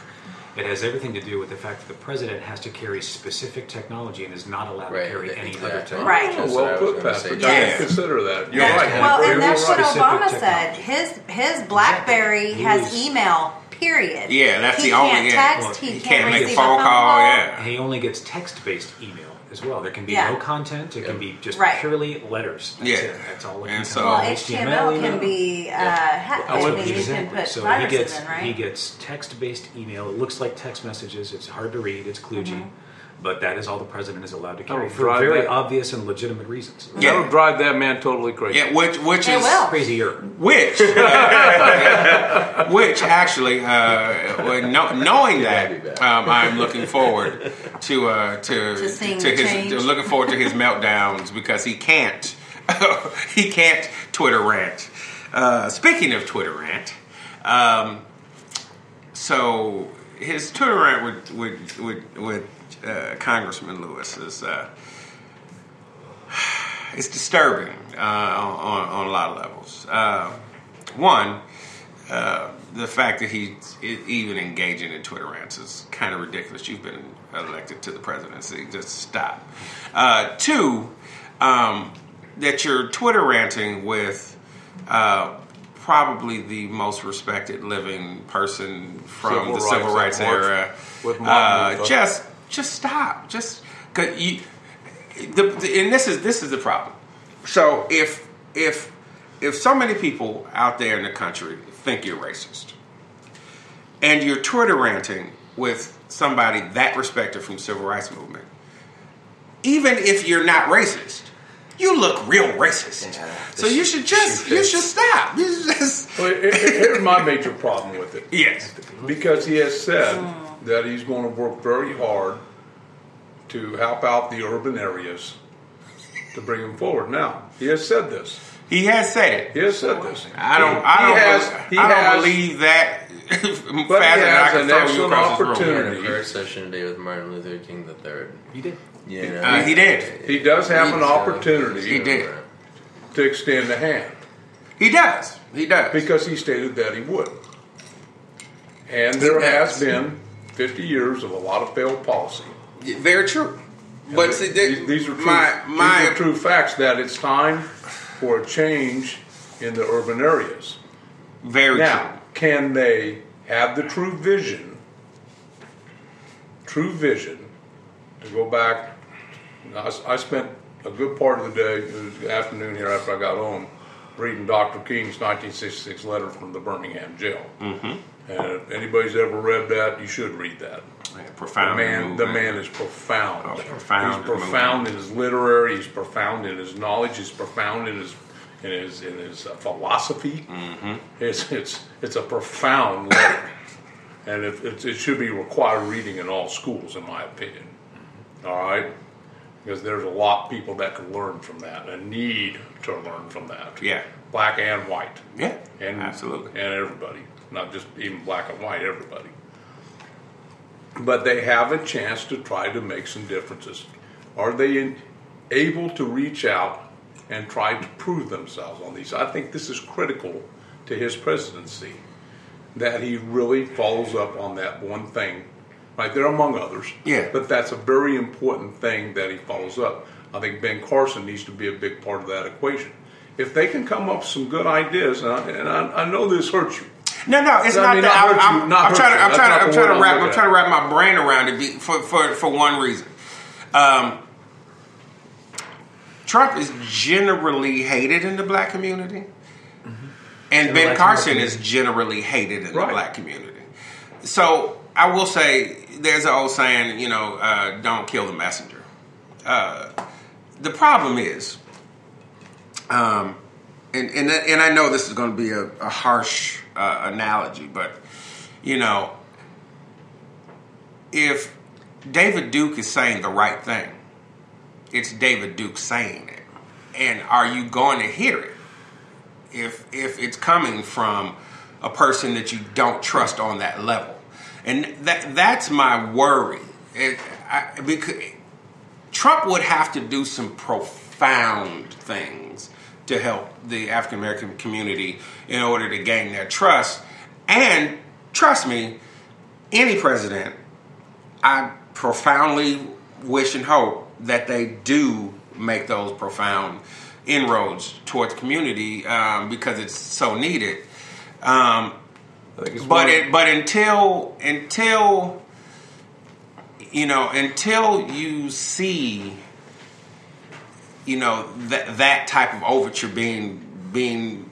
It has everything to do with the fact that the president has to carry specific technology and is not allowed Right, to carry any other technology. Right. That's what I well was put, gonna say. Patrick. Yes. I didn't consider that. You're Yeah. right. Well, Very and that's what specific Obama said. technology. His his BlackBerry Exactly. He has was- email. Period. Yeah, that's he the only- Can't yeah. text. Well, he, He can't, can't make receive a phone call. Yeah. He only gets text-based email as well. There can be Yeah. no content. It can be just Right. purely letters. That's Yeah. it. That's all. it And so- Well, HTML HTML can be. Uh, ha- I Oh, can exactly. put so he gets in, right? he gets text-based email. It looks like text messages. It's hard to read. It's kludgy, Mm-hmm. But that is all the president is allowed to carry for drive very that- obvious and legitimate reasons. Yeah. That would drive that man totally crazy. Yeah, which which It is will. Crazier. which which actually, uh, well, no, knowing that, um, I'm looking forward to uh, to To seeing to the his change. to looking forward to his meltdowns because he can't he can't Twitter rant. Uh, speaking of Twitter rant, um, so his Twitter rant would with with, with uh, Congressman Lewis is. Uh, it's disturbing uh, on, on, a lot of levels. Uh, one, uh, the fact that he's even engaging in Twitter rants is kind of ridiculous. You've been elected to the presidency. Just stop. Uh, two, um, that you're Twitter ranting with uh, probably the most respected living person from Civil the civil rights rights era. Uh, just, just stop. Just, cause you, the, the, and this is this is the problem. So if if if so many people out there in the country think you're racist, and you're Twitter ranting with somebody that respected from civil rights movement, even if you're not racist, you look real racist. so you should just you should stop. You should just Well, here- here- here's my major problem with it. yes. Because he has said hmm. That he's going to work very hard to help out the urban areas to bring them forward. Now, he has said this. He has said it. He has said this. I don't. He- I don't. has- believe, he I don't has- believe that. But he faster than I has can an throw excellent across this room. opportunity. In a session today with Martin Luther King the third. You did. You know, Uh, he did. He does have an uh, opportunity He did. to extend a hand He does. He does. because he stated that he would. And there has been 50 years of a lot of failed policy. Very true. But see, these, these are true, my my these are true facts that it's time for a change in the urban areas. very Now, can they have the true vision, true vision, to go back? I spent a good part of the day, the afternoon here after I got home, reading Dr. King's 1966 letter from the Birmingham jail. Mm-hmm. And if anybody's ever read that, you should read that. The profound. man, the man is profound. Oh, profound He's profound in his literary. He's profound in his knowledge. He's profound in his in his in his uh, philosophy. Mm-hmm. It's it's it's a profound letter, and it, it, it should be required reading in all schools, in my opinion. All right, because there's a lot of people that can learn from that and need to learn from that. Yeah. black and white. Yeah, and absolutely. and everybody, not just even black and white, everybody. But they have a chance to try to make some differences. Are they in, able to reach out and try to prove themselves on these? I think this is critical to his presidency that he really follows up on that one thing, right there among others. Yeah. But that's a very important thing that he follows up. I think Ben Carson needs to be a big part of that equation. If they can come up with some good ideas, and I, and I, I know this hurts you, No, no, it's not mean, that. not I'm, hurt you, I'm, not I'm trying to. I'm That's trying to. I'm trying to wrap. I'm trying to wrap my brain around it be- for for for one reason. Um, Trump is generally hated in the black community, and the Ben Carson community. is generally hated in Right. the black community. So I will say, there's an old saying, you know, uh, "Don't kill the messenger." Uh, the problem is, um, and and and I know this is going to be a, a harsh uh, analogy, but you know, if David Duke is saying the right thing, it's David Duke saying it, and are you going to hear it? If if it's coming from a person that you don't trust on that level, and that that's my worry. It, I, because Trump would have to do some profound things to help the African American community in order to gain their trust. And trust me, any president, I profoundly wish and hope that they do make those profound inroads towards community um, because it's so needed. Um, I think it's but it, but until until you know until you see you know that that type of overture being being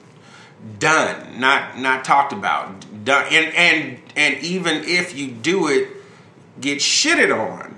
done not not talked about done and and and even if you do it get shitted on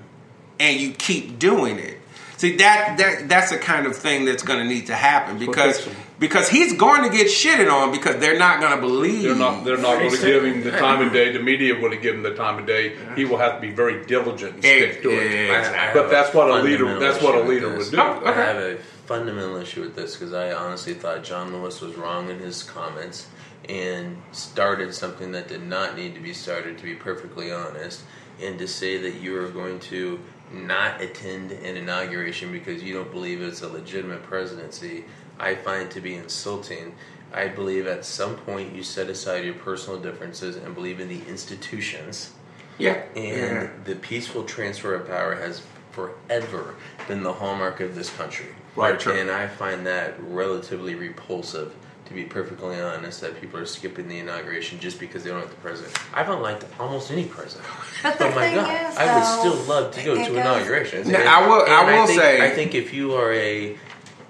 and you keep doing it. See that that that's the kind of thing that's going to need to happen because. Because he's going to get shitted on because they're not going to believe. They're not. They're not going to give him the time of day. The media will give him the time of day. He will have to be very diligent and stick to it. Yeah. But that's what a leader. That's what a leader would do. Oh, I have a fundamental issue with this because I honestly thought John Lewis was wrong in his comments and started something that did not need to be started, to be perfectly honest. And to say that you are going to not attend an inauguration because you don't believe it's a legitimate presidency, I find to be insulting. I believe at some point you set aside your personal differences and believe in the institutions. Yeah. And yeah. the peaceful transfer of power has forever been the hallmark of this country. Right, true. And I find that relatively repulsive, to be perfectly honest, that people are skipping the inauguration just because they don't like the president. I don't like almost any president. But the oh my thing god, is, I would still love to go to goes- inaugurations. Now, I will- I will think, say- I think if you are a,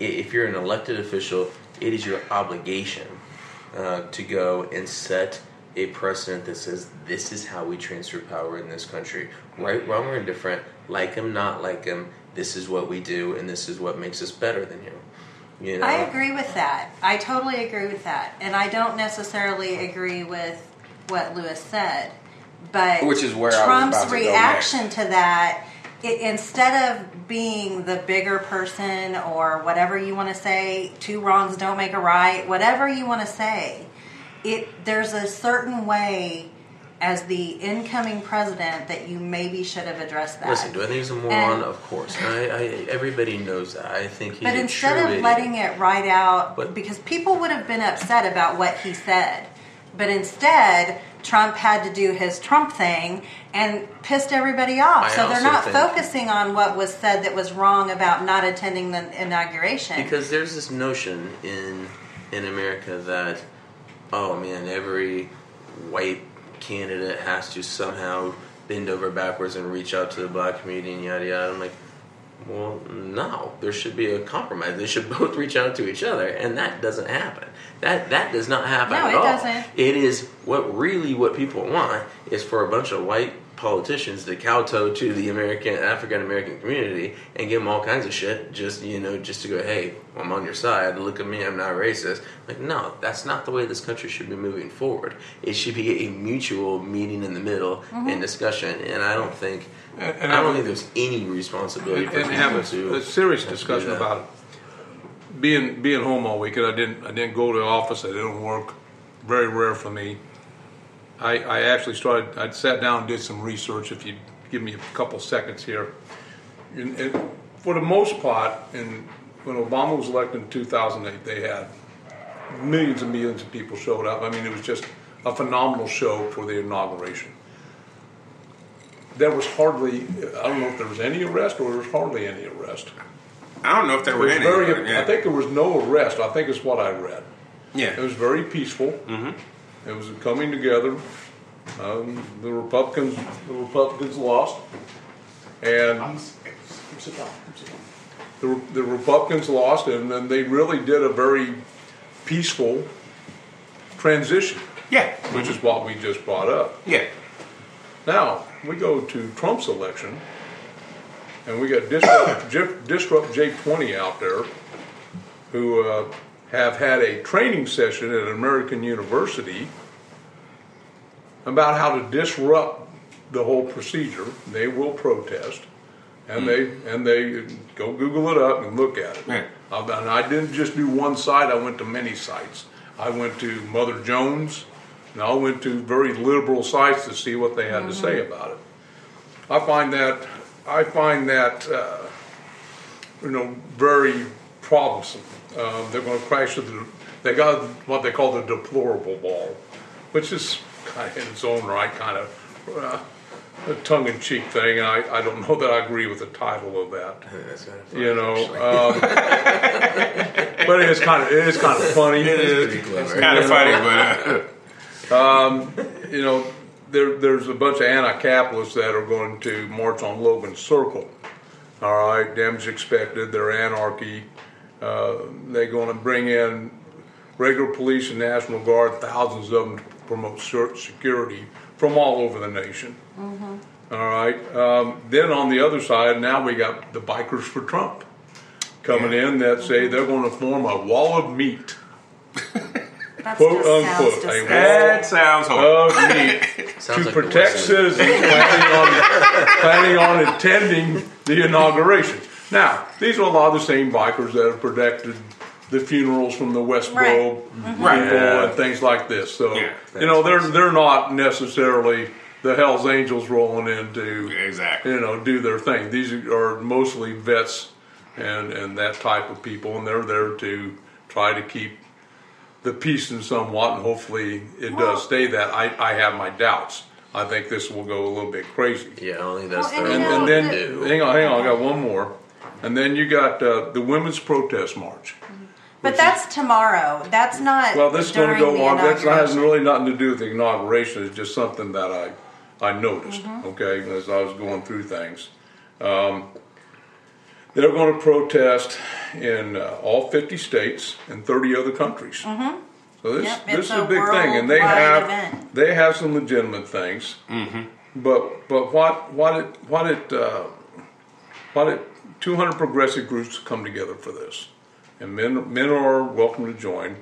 if you're an elected official, it is your obligation uh, to go and set a precedent that says this is how we transfer power in this country. Right, wrong, or indifferent, like him, not like him. This is what we do, and this is what makes us better than him. You know, I agree with that. I totally agree with that. And I don't necessarily agree with what Lewis said. But Which is where I was Trump's about to go reaction to that, it, instead of being the bigger person or whatever you want to say, two wrongs don't make a right, whatever you want to say, it there's a certain way as the incoming president that you maybe should have addressed that. Listen, do I think he's a moron? And- of course. I, I, everybody knows that. I think he's But instead of letting it ride out, But- because people would have been upset about what he said, but instead Trump had to do his Trump thing and pissed everybody off. I so they're not focusing on what was said that was wrong about not attending the inauguration. Because there's this notion in in America that oh man, every white candidate has to somehow bend over backwards and reach out to the black community and yada yada. I'm like, well, no. There should be a compromise. They should both reach out to each other, and that doesn't happen. That that does not happen No, at it all. doesn't. It is what really what people want is for a bunch of white politicians to kowtow to the American African American community and give them all kinds of shit just you know just to go hey I'm on your side look at me I'm not racist like no that's not the way this country should be moving forward it should be a mutual meeting in the middle Mm-hmm. and discussion and I don't think And- and I don't have think there's any responsibility and, for and people have to a, a serious to do discussion that. about it. Being being home all weekend, I didn't I didn't go to the office. I didn't work. Very rare for me. I, I actually started. I sat down and did some research. If you give me a couple seconds here, and, and for the most part, and when Obama was elected in 2008, they had millions and millions of people showed up. I mean, it was just a phenomenal show for the inauguration. There was hardly, I don't know if there was any arrest or there was hardly any arrest. I don't know if there were was any. very, but yeah. I think there was no arrest. I think is what I read. Yeah, it was very peaceful. Mm-hmm. It was a coming together. Um, the Republicans, the Republicans lost, and the, the Republicans lost, and then they really did a very peaceful transition, Yeah. which is what we just brought up. Yeah. Now we go to Trump's election, and we got Disrupt, J- Disrupt J20 out there, who uh, have had a training session at American University about how to disrupt the whole procedure. They will protest, and they and they go Google it up and look at it. Yeah. Uh, And I didn't just do one site; I went to many sites. I went to Mother Jones, and I went to very liberal sites to see what they had to say about it. I find that I find that uh, you know very troublesome. Uh, they're going to crash to the. They got what they call the deplorable ball, which is kind of in its own right, kind of uh, a tongue-in-cheek thing. And I, I don't know that I agree with the title of that. That's kind of funny, You know, um, but it is kind of it is kind of funny. It is pretty clever. kind of funny, but uh, you know, there, there's a bunch of anti-capitalists that are going to march on Logan Circle. All right, damage expected. They're anarchy. Uh, they're going to bring in regular police and National Guard, thousands of them to promote security from all over the nation. All right. Um, then on the other side, now we got the bikers for Trump coming in that say they're going to form a wall of meat, That quote just sounds unquote, a disgusting. That sounds horrible. of meat to like protect West citizens planning on planning on attending the inauguration. Now, these are a lot of the same bikers that have protected the funerals from the West Right. Grove mm-hmm. Right. people Yeah. and things like this. So, Yeah. you know, they're they're not necessarily the Hell's Angels rolling in to Exactly. you know do their thing. These are mostly vets and and that type of people, and they're there to try to keep the peace and somewhat, and hopefully it Well- does stay that. I, I have my doubts. I think this will go a little bit crazy. Yeah, I don't think that's Well, the and And, you right know, and then, do. hang on, hang on, I got one more. And then you got uh, the women's protest march. But that's tomorrow. That's not. Well, this is going to during go on. That has really nothing to do with the inauguration. It's just something that I, I noticed. Mm-hmm. Okay, as I was going through things, um, they're going to protest in uh, all 50 states and 30 other countries. Mm-hmm. So this Yep, this is a a big thing, and they have event. they have some legitimate things. Mm-hmm. But but what what it what it uh, what it 200 progressive groups come together for this, and men men are welcome to join.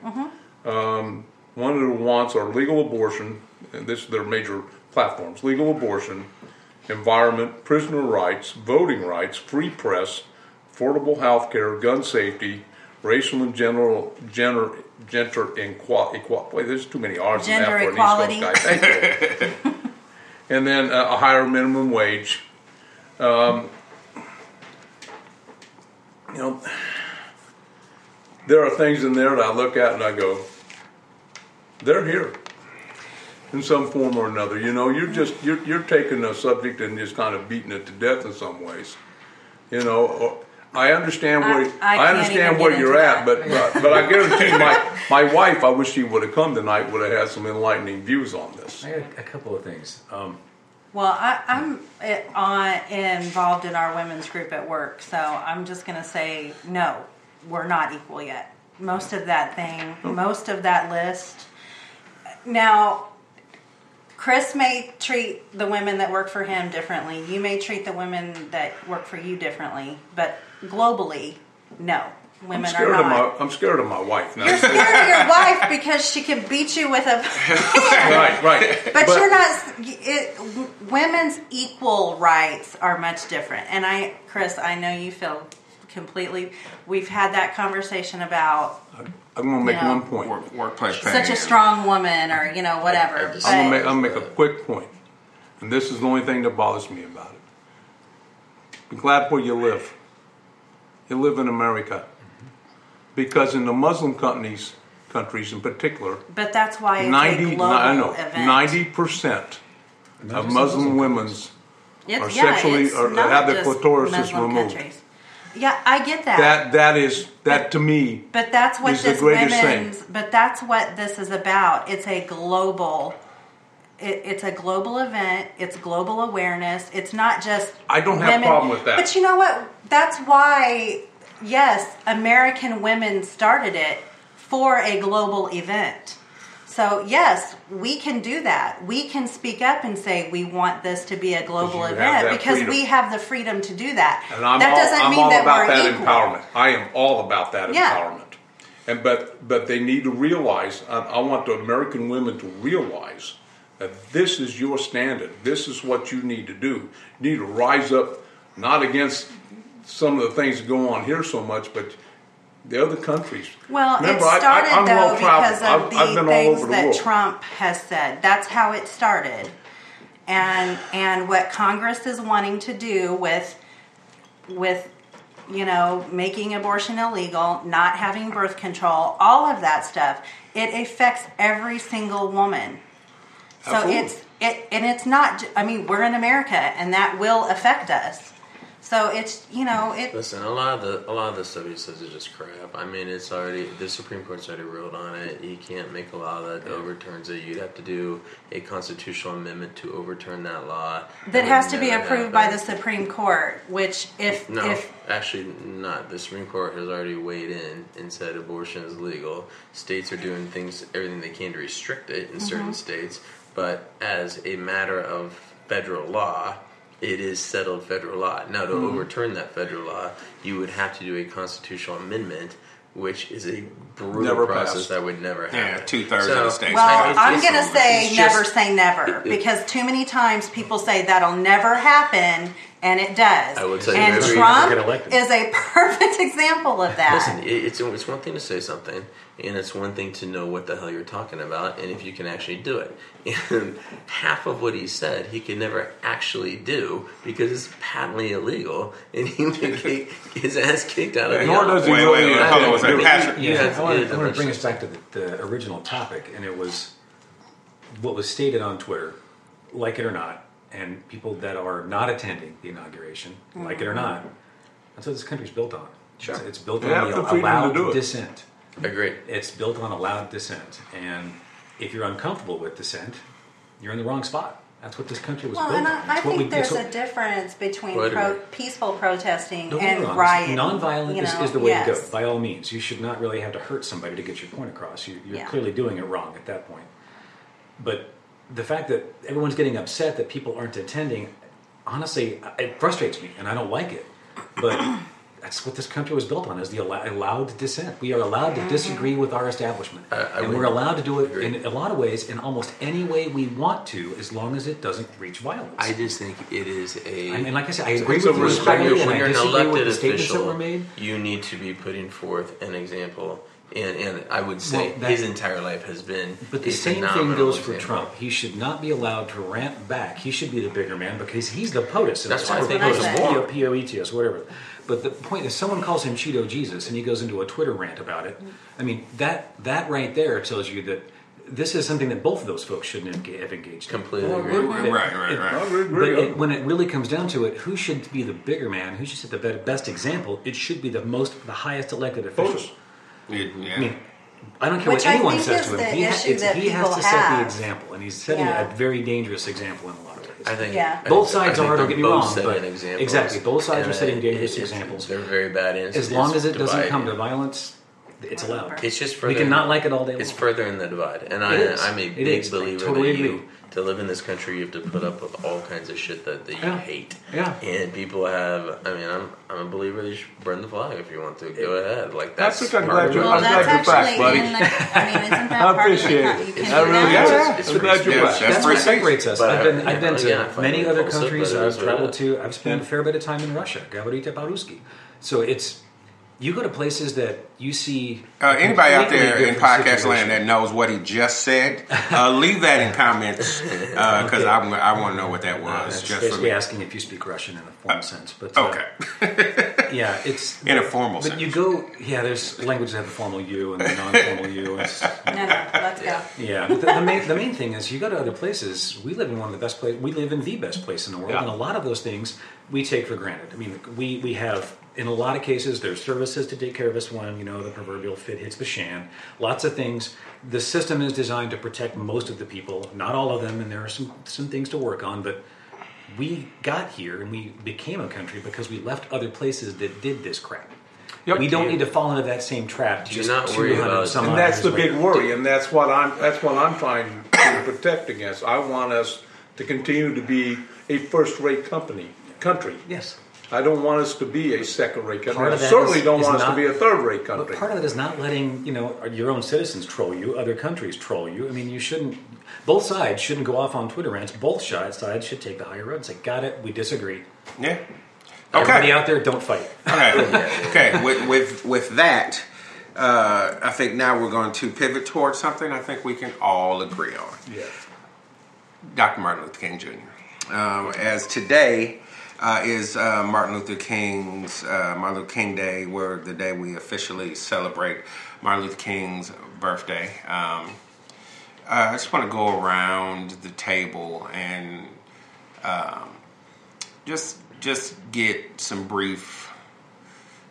Um, one of the wants are legal abortion. And this is their major platforms: legal abortion, environment, prisoner rights, voting rights, free press, affordable health care, gun safety, racial and general gender gender equality. There's too many R's in that for an. East Coast guy. Thank you. and then uh, a higher minimum wage. Um, you know, there are things in there that I look at and I go, they're here in some form or another. You know, you're just you're you're taking a subject and just kind of beating it to death in some ways. You know, or- I understand I- where I I, can't understand even where you're into at, but, but but I guarantee my my wife, I wish she would have come tonight, would have had some enlightening views on this. I got a couple of things. Um, Well, I, I'm eh, involved in our women's group at work, so I'm just going to say no, we're not equal yet. Most of that thing, most of that list. Now, Chris may treat the women that work for him differently. You may treat the women that work for you differently, but globally, no, I'm women scared are of not. my I'm scared of my wife now. You're scared of your wife because she can beat you with a right, right. but, you're not. It, women's equal rights are much different. And I, Chris, I know you feel completely. We've had that conversation about I'm going to make You know, one point. Work, workplace pain. such a strong woman, or you know, whatever. I'm gonna, make, I'm gonna make a quick point, and this is the only thing that bothers me about it. Be glad where you live. You live in America, because in the Muslim countries, countries in particular, but that's why it's a ninety, global I know, event. ninety percent of Muslim Muslim women's It's, are yeah, sexually- it's or have their just clitorises removed. countries. Yeah, I get that. that that is that to me But that's what is the this greatest women's. But that's what this is about. It's a global. It, it's a global event. It's global awareness. It's not just. I don't have a problem with that. But you know what? That's why, yes, American women started it for a global event. So yes, we can do that. We can speak up and say we want this to be a global event because freedom. we have the freedom to do that. And I'm that all, doesn't I'm mean all that about we're that equal. empowerment. I am all about that Yeah. empowerment. And but but they need to realize. I, I want the American women to realize that this is your standard. This is what you need to do. You need to rise up, not against some of the things that go on here so much, but the other countries. Well, Remember, it I- I- started I'm well though traveled. because of I've- the I've things the that. Trump has said. That's how it started, and and what Congress is wanting to do with with you know making abortion illegal, not having birth control, all of that stuff. It affects every single woman. So Absolutely. it's it, and it's not. I mean, we're in America, and that will affect us. So it's you know it. Listen, a lot of the a lot of the stuff he says is just crap. I mean, it's already the Supreme Court's already ruled on it. You can't make a law that overturns it. You'd have to do a constitutional amendment to overturn that law. That would has to be approved by the. Supreme Court, which if No, if actually not. The Supreme Court has already weighed in and said abortion is legal. States are doing things, everything they can to restrict it in Mm-hmm. certain states, but as a matter of federal law, it is settled federal law. Now, to hmm. overturn that federal law, you would have to do a constitutional amendment, which is a brutal Never process passed. that would never Yeah, happen. two thirds So- of the states. Well, have. I'm going to say it's never just- say never it- because too many times people say that'll never happen, and it does. I would say and Trump Never get elected. is a perfect example of that. Listen, it's it's one thing to say something, and it's one thing to know what the hell you're talking about, and if you can actually do it. And half of what he said, he could never actually do because it's patently illegal, and he would get his ass kicked out of. Nor the does he Wait, really wait, wait, hold on to do it. Patrick, You Yeah, I want to bring us back to the, the original topic, and it was what was stated on Twitter, like it or not, and people that are not attending the inauguration, like it or mm-hmm. not, that's what this country's built on. Sure. It's, it's built They on the the allowed do it. dissent. Agreed. It's built on allowed dissent, and if you're uncomfortable with dissent, you're in the wrong spot. That's what this country was Well, built and on. I, I think we- there's a difference between pro- peaceful protesting me and rioting. Nonviolent you is, know? is the way yes. to go. By all means, you should not really have to hurt somebody to get your point across. You, you're Yeah. clearly doing it wrong at that point. But the fact that everyone's getting upset that people aren't attending, honestly, it frustrates me, and I don't like it. But that's what this country was built on: is the allow- allowed dissent. We are allowed to mm-hmm. disagree with our establishment, I- I and we're allowed to do it agree. in a lot of ways, in almost any way we want to, as long as it doesn't reach violence. I just think it is a. I mean, like I said, I agree with you respect- entirely, when you're an disagree with elected the statements that official, were made. you need to be putting forth an example. And, and I would say Well, that- his entire life has been. But the a same thing phenomenal goes for example. Trump. He should not be allowed to rant back. He should be the bigger man because he's the POTUS. That's why I think it was P-O- P-O-E-T-S, whatever. But the point is, someone calls him Cheeto Jesus and he goes into a Twitter rant about it. I mean, that that right there tells you that this is something that both of those folks shouldn't have engaged in. Completely Well, agree. good. Right, right, right. I would But it, when it really comes down to it, who should be the bigger man? Who should set the best example? It should be the most, the highest elected official. POTUS. Yeah, yeah. I don't care Which what I anyone says to him. He, ha- issue it's- that he has people to set the example, and he's setting Yeah. a very dangerous example in a lot of ways. I think Yeah. Both sides think are, don't get me wrong, but- examples, exactly, both sides are and setting it- dangerous it's- examples. They're very bad. As long as it doesn't come to dividing. violence, it's allowed. It's just we further can not like it all day long. It's further in the divide, and I, It is. I'm a It big is. Believer totally that you, agree. to live in this country, you have to put up with all kinds of shit that, that you Yeah. hate. Yeah. And people have. I mean, I'm I'm a believer that you should burn the flag if you want to. Go ahead. Like that's. Patrick, I'm glad you're- Well, I'm that's glad you're back, actually buddy. in the. I mean, isn't that I part of the? appreciate con- it. You I really that. do. It's- it's glad you're back. That's That's what separates us. I've been, I've been to again, I find many other countries. I've is what it traveled to. I've spent a fair bit of time in Russia, Gabarita Paruski. So it's you go to places that you see. Uh, anybody out there in podcast situation. land that knows what he just said, uh, leave that in comments because Okay. I'm, I want to know what that was. That's just for basically me. asking if you speak Russian in a formal sense. But uh, Okay. yeah, it's In a formal But sense. you go, yeah. There's languages that have the formal U and the non-formal U. It's, No, no, let's go. yeah, but the, the main the main thing is you go to other places. We live in one of the best places. We live in the best place in the world, Yeah. and a lot of those things we take for granted. I mean, we we have in a lot of cases there's services to take care of this when you know the proverbial fit hits the shan. Lots of things. The system is designed to protect most of the people, not all of them, and there are some some things to work on, but. We got here and we became a country because we left other places that did this crap. Yep. We don't need to fall into that same trap. Do just not worry 200 about- some And that's years the big later. worry, and that's what I'm, that's what I'm trying to protect against. I want us to continue to be a first-rate company, country. Yes. I don't want us to be a second-rate country. Part I of that certainly is- don't is want us to be a third-rate country. But country. part of it is not letting you know your own citizens troll you, other countries troll you. I mean, you shouldn't. Both sides shouldn't go off on Twitter rants. Both sides sides should take the higher road and say, "Got it, we disagree." Yeah. Okay. Everybody out there, don't fight. Okay. okay. With with with that, uh, I think now we're going to pivot towards something I think we can all agree on. Yeah. Dr. Martin Luther King Jr. Um, as today uh, is uh, Martin Luther King's uh, Martin Luther King Day, where the day we officially celebrate Martin Luther King's birthday. Um, uh, I just want to go around the table and um, just just get some brief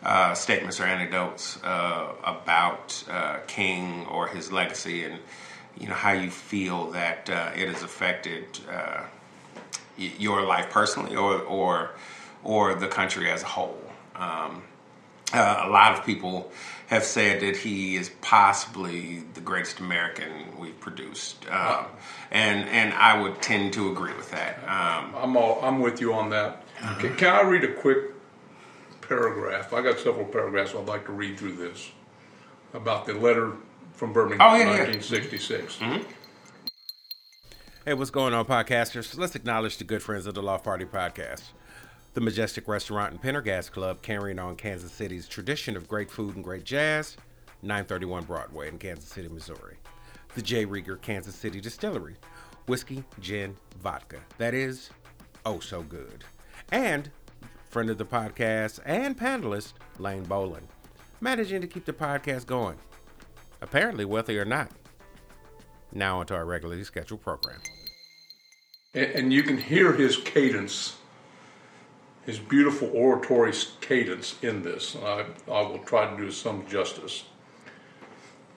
uh, statements or anecdotes uh, about King or his legacy, and you know how you feel that it has affected your life personally, or or or the country as a whole. Um, Uh, a lot of people have said that he is possibly the greatest American we've produced, um, and and I would tend to agree with that. Um, I'm all, I'm with you on that. Can, can I read a quick paragraph? I got several paragraphs I'd like to read through this about the letter from Birmingham, Oh, yeah, yeah. 1966. Hey, what's going on, podcasters? Let's acknowledge the good friends of the Loft Party Podcast. The Majestic Restaurant and Pendergast Club, carrying on Kansas City's tradition of great food and great jazz, 931 Broadway in Kansas City, Missouri. The J. Rieger Kansas City Distillery, whiskey, gin, vodka. That is, oh so good. And friend of the podcast and panelist, Lane Boland, managing to keep the podcast going. Apparently, wealthy or not. Now onto our regularly scheduled program. And, you can hear his cadence, his beautiful oratory cadence in this. I, I will try to do some justice.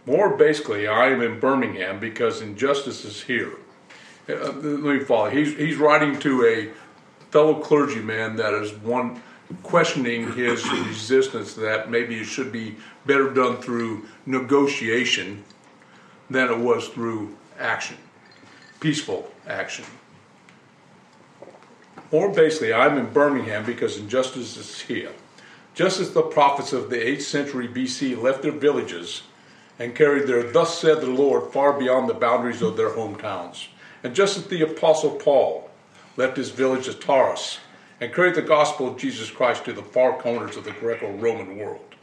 More basically, I am in Birmingham because injustice is here. Uh, let me follow. He's, he's writing to a fellow clergyman that is one questioning his resistance that maybe it should be better done through negotiation than it was through action, peaceful action. More basically, I'm in Birmingham because injustice is here. Just as the prophets of the 8th century BC left their villages and carried their thus said the Lord far beyond the boundaries of their hometowns. And just as the apostle Paul left his village of Tarsus and carried the gospel of Jesus Christ to the far corners of the Greco-Roman world,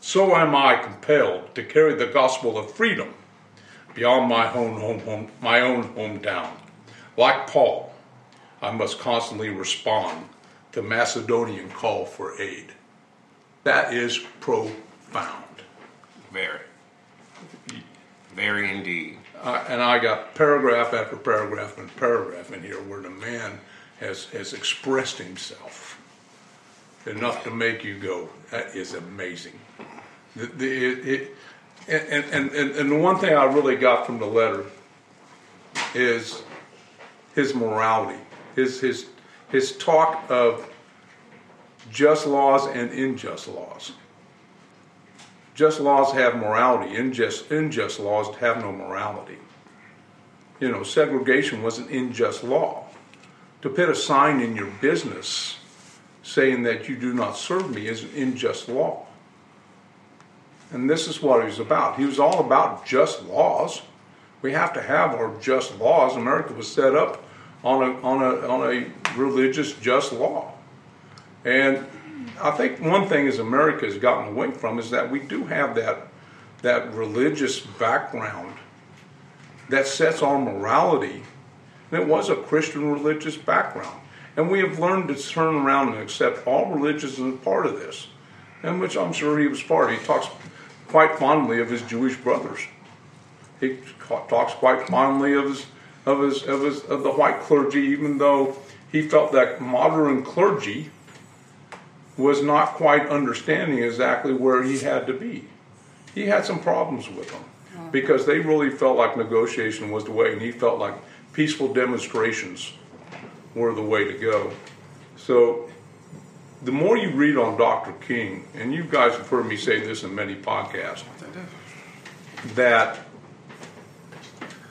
so am I compelled to carry the gospel of freedom beyond my own home, home my own hometown. Like Paul, I must constantly respond to Macedonian call for aid. That is profound. Very. Very indeed. Uh, and I got paragraph after paragraph and paragraph in here where the man has, has expressed himself enough to make you go, that is amazing. The, the, it, it, and, and, and, and the one thing I really got from the letter is his morality, his, his, his talk of just laws and unjust laws. Just laws have morality, unjust, unjust laws have no morality. You know, segregation was an unjust law. To put a sign in your business saying that you do not serve me is an unjust law. And this is what he was about. He was all about just laws. We have to have our just laws. America was set up on a, on a, on a religious just law. And I think one thing as America has gotten away from is that we do have that, that religious background that sets our morality. And it was a Christian religious background. And we have learned to turn around and accept all religions as part of this, and which I'm sure he was part of. He talks quite fondly of his Jewish brothers. He talks quite fondly of his, of his, of his, of the white clergy, even though he felt that modern clergy was not quite understanding exactly where he had to be. He had some problems with them because they really felt like negotiation was the way, and he felt like peaceful demonstrations were the way to go. So, the more you read on Dr. King, and you guys have heard me say this in many podcasts, that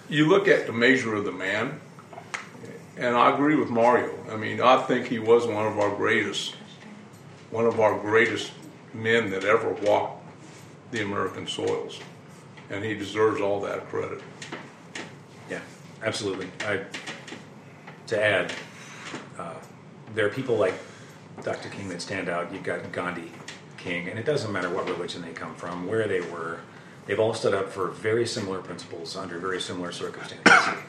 you look at the measure of the man, and I agree with Mario. I mean, I think he was one of our greatest, one of our greatest men that ever walked the American soils, and he deserves all that credit. Yeah, absolutely. I, to add, uh, there are people like Dr. King that stand out. You've got Gandhi, King, and it doesn't matter what religion they come from, where they were. They've all stood up for very similar principles under very similar circumstances.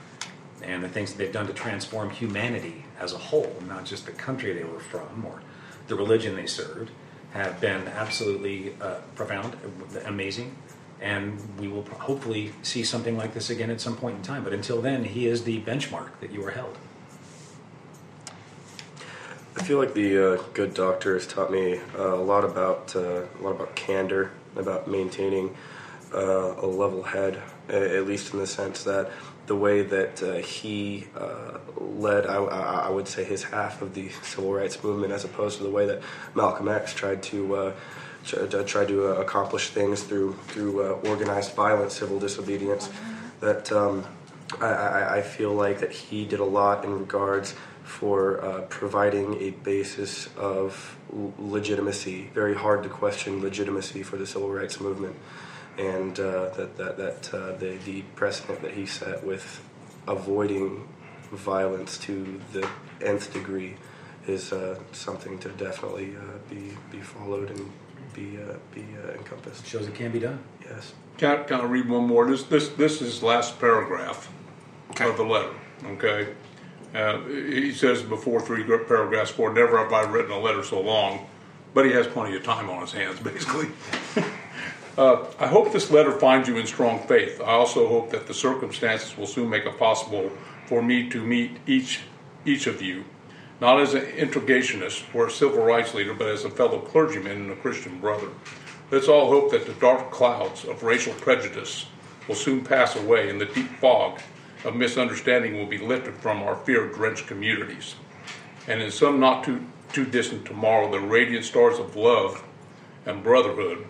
and the things that they've done to transform humanity as a whole, not just the country they were from or the religion they served, have been absolutely uh, profound, amazing, and we will hopefully see something like this again at some point in time. But until then, he is the benchmark that you are held. I feel like the uh, good doctor has taught me uh, a lot about uh, a lot about candor, about maintaining uh, a level head, at least in the sense that the way that uh, he uh, led, I, I, would say, his half of the civil rights movement, as opposed to the way that Malcolm X tried to tr- to try to uh, accomplish things through through uh, organized violence, civil disobedience. That um, I, I, feel like that he did a lot in regards for uh, providing a basis of legitimacy, very hard to question legitimacy for the civil rights movement, and uh, that that, that uh, the the precedent that he set with avoiding violence to the nth degree is uh, something to definitely uh, be be followed and be uh, be uh, encompassed. Shows it can be done. Yes. Can, I- can I read one more? This, this, this is last paragraph Okay. of the letter, okay? Uh, he says before three paragraphs, for never have I written a letter so long, but he has plenty of time on his hands, basically. Uh, I hope this letter finds you in strong faith. I also hope that the circumstances will soon make it possible for me to meet each, each of you, not as an integrationist or a civil rights leader, but as a fellow clergyman and a Christian brother. Let's all hope that the dark clouds of racial prejudice will soon pass away and the deep fog of misunderstanding will be lifted from our fear drenched communities. And in some not too, too distant tomorrow, the radiant stars of love and brotherhood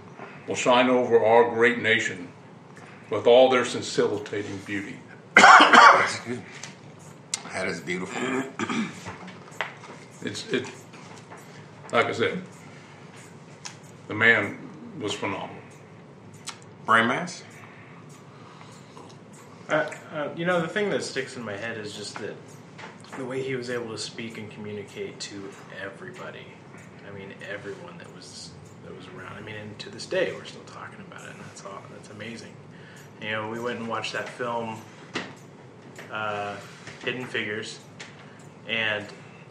will shine over our great nation with all their scintillating beauty. That is beautiful. It's, it, like I said, the man was phenomenal. Brain mass? Uh, uh, you know, the thing that sticks in my head is just that the way he was able to speak and communicate to everybody. I mean, everyone that was that was around. I mean, and to this day, we're still talking about it, and that's all. That's amazing. You know, we went and watched that film, uh, Hidden Figures, and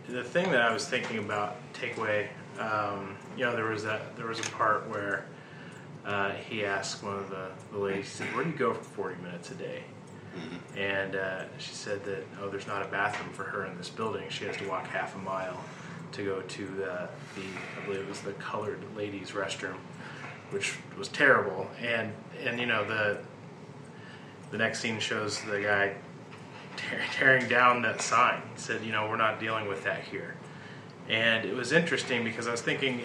the thing that I was thinking about takeaway. Um, you know, there was that there was a part where uh, he asked one of the, the ladies, he said, "Where do you go for forty minutes a day?" And uh, she said that oh, there's not a bathroom for her in this building. She has to walk half a mile to go to the, the I believe it was the colored ladies' restroom, which was terrible. And and you know the the next scene shows the guy tear, tearing down that sign. He said, you know, we're not dealing with that here. And it was interesting because I was thinking,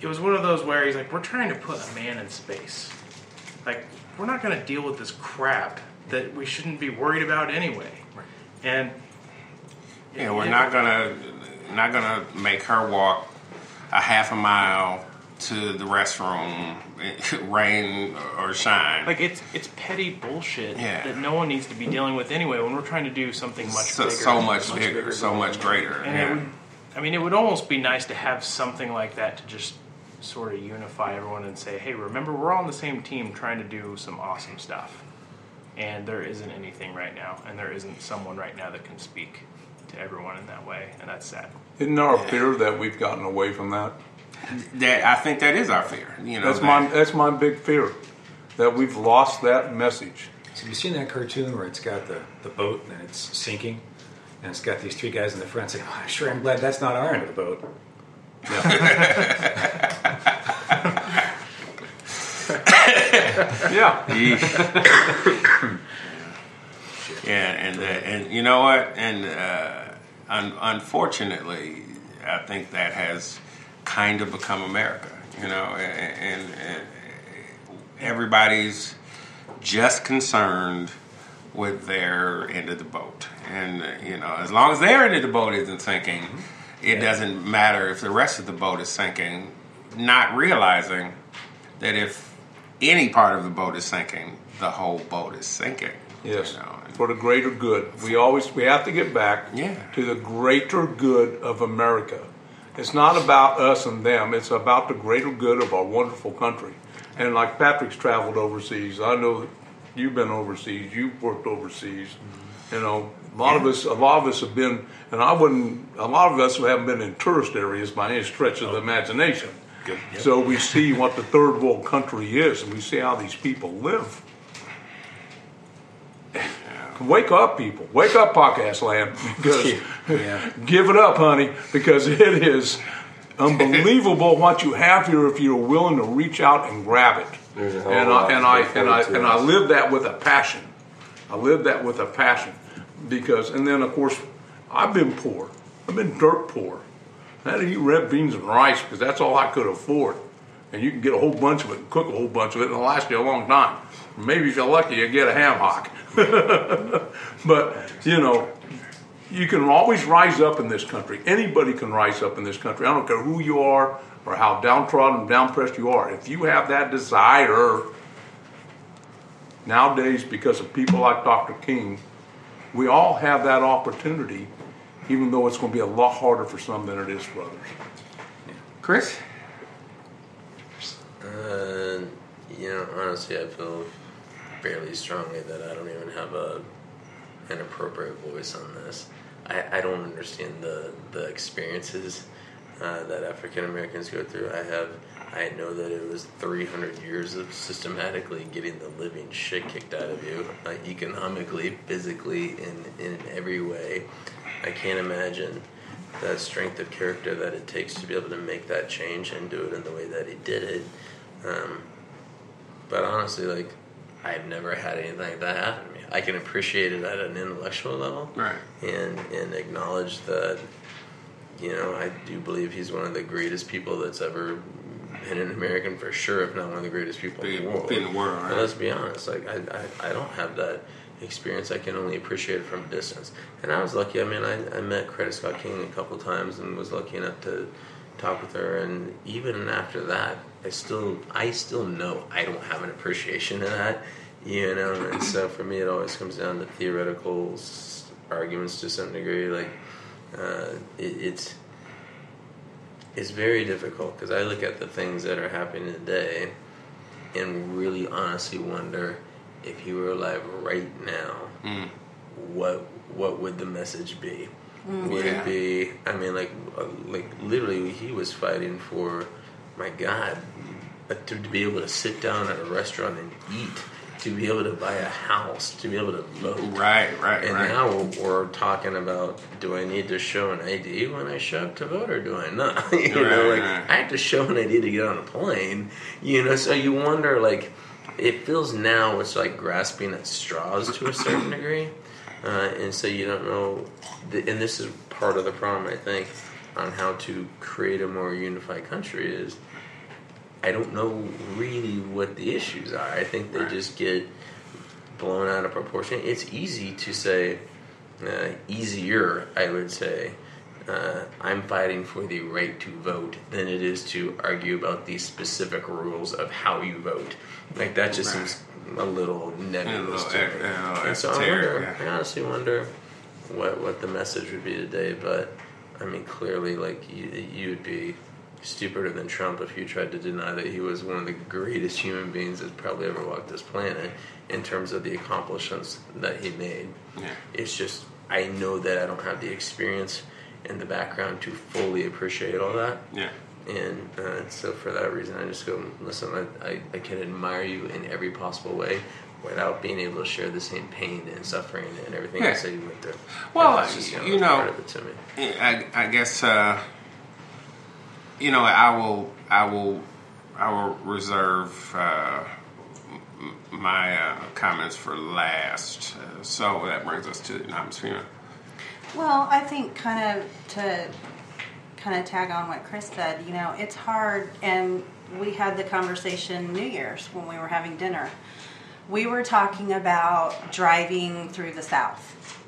it was one of those where he's like, we're trying to put a man in space. Like, we're not going to deal with this crap that we shouldn't be worried about anyway. And Yeah, we're not not gonna make her walk a half a mile to the restroom, rain or shine. Like it's it's petty bullshit Yeah. that no one needs to be dealing with anyway. When we're trying to do something much so, bigger, so much, bigger, bigger so much greater. And it would, I mean, it would almost be nice to have something like that to just sort of unify everyone and say, hey, remember, we're all on the same team trying to do some awesome stuff. And there isn't anything right now, and there isn't someone right now that can speak to everyone in that way, and that's sad. Isn't there a fear that we've gotten away from that? That I think that is our fear. You know, That's that- my that's my big fear, that we've lost that message. So you seen that cartoon where it's got the, the boat and it's sinking, and it's got these three guys in the front saying, oh, "Sure, I'm glad that's not our end of the boat." Yeah, Yeah, and uh, and you know what? And uh, un- unfortunately, I think that has kind of become America. You know, and, and, and everybody's just concerned with their end of the boat, and uh, you know, as long as their end of the boat isn't sinking, it doesn't matter if the rest of the boat is sinking. Not realizing that if any part of the boat is sinking, the whole boat is sinking. yes, You know, for the greater good. We always we have to get back Yeah. to the greater good of America. It's not about us and them. It's about the greater good of our wonderful country. And like Patrick's traveled overseas, I know you've been overseas. You've worked overseas. Mm-hmm. You know, a lot of us, a lot of us have been, and I wouldn't. A lot of us haven't been in tourist areas by any stretch of the oh. imagination. So we see what the third world country is, and we see how these people live. Wake up, people! Wake up, podcast land! Because Yeah. give it up, honey, because it is unbelievable what you have here if you're willing to reach out and grab it. And of a lot I and I and I and I live that with a passion. I live that with a passion because, and then of course, I've been poor. I've been dirt poor. I had to eat red beans and rice because that's all I could afford. and you can get a whole bunch of it and cook a whole bunch of it, and it'll last you a long time. Maybe if you're lucky, you get a ham hock. but you know, you can always rise up in this country. Anybody can rise up in this country. I don't care who you are or how downtrodden and downpressed you are. If you have that desire, nowadays, because of people like Dr. King, we all have that opportunity, even though it's going to be a lot harder for some than it is for others. Chris? Uh, you know, honestly, I feel fairly strongly that I don't even have a an appropriate voice on this. I, I don't understand the the experiences uh, that African Americans go through. I have I know that it was 300 years of systematically getting the living shit kicked out of you, uh, economically, physically, in in every way. I can't imagine that strength of character that it takes to be able to make that change and do it in the way that he did it. Um, but honestly, like I've never had anything like that happen to me. I can appreciate it at an intellectual level, Right. and and acknowledge that you know I do believe he's one of the greatest people that's ever been an American for sure, if not one of the greatest people in the world. in the world, right. let's be honest, like I, I I don't have that experience. I can only appreciate it from a distance. And I was lucky. I mean, I, I met Coretta Scott King a couple times and was lucky enough to talk with her. And even after that, I still I still know I don't have an appreciation of that. You know, and so for me, it always comes down to theoretical arguments to some degree. Like uh, it, it's it's very difficult because I look at the things that are happening today and really honestly wonder if he were alive right now, what what would the message be? Would Yeah. it be? I mean, like uh, like literally, he was fighting for, my God, uh, to, to be able to sit down at a restaurant and eat, to be able to buy a house, to be able to vote. Right, right, And right. now we're, we're talking about do I need to show an ID when I show up to vote or do I not? you know, like right. I have to show an ID to get on a plane. You know, so you wonder like it feels now it's like grasping at straws to a certain degree, uh, and so you don't know. th- And this is part of the problem I think on how to create a more unified country is I don't know really what the issues are. I think they Right. just get blown out of proportion. It's easy to say, uh, easier, I would say, uh, I'm fighting for the right to vote than it is to argue about the specific rules of how you vote. Like that just Right. seems a little nebulous little to me. yeah, a little And so I wonder, yeah. I honestly wonder what what the message would be today. But I mean, clearly, like you, you would be stupider than Trump if you tried to deny that he was one of the greatest human beings that's probably ever walked this planet in terms of the accomplishments that he made. Yeah. It's just I know that I don't have the experience and the background to fully appreciate all that. Yeah. And uh, so for that reason, I just go, listen, I, I, I can admire you in every possible way without being able to share the same pain and suffering and everything Yeah. else that you went through. Well, you a know- part of it to me. I, I guess uh, you know I will I will I will reserve uh, my uh, comments for last. Uh, so that brings us to Anonymous Female. Well, I think kind of to kind of tag on what Chris said, you know, it's hard, and we had the conversation New Year's when we were having dinner. We were talking about driving through the South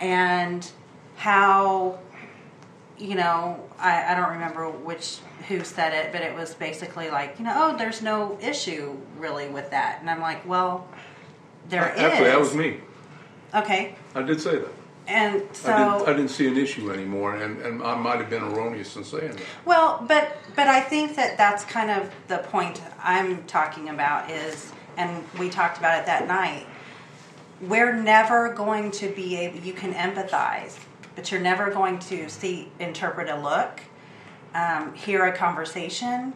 and how, you know, I, I don't remember which who said it, but it was basically like, you know, oh, there's no issue really with that, and I'm like, well, there is. Actually, that was me. Okay, I did say that. and so I, didn't, I didn't see an issue anymore, and, and I might have been erroneous in saying that. Well, but but I think that that's kind of the point I'm talking about is, and we talked about it that night. We're never going to be able. You can empathize, but you're never going to see, interpret a look, um, hear a conversation,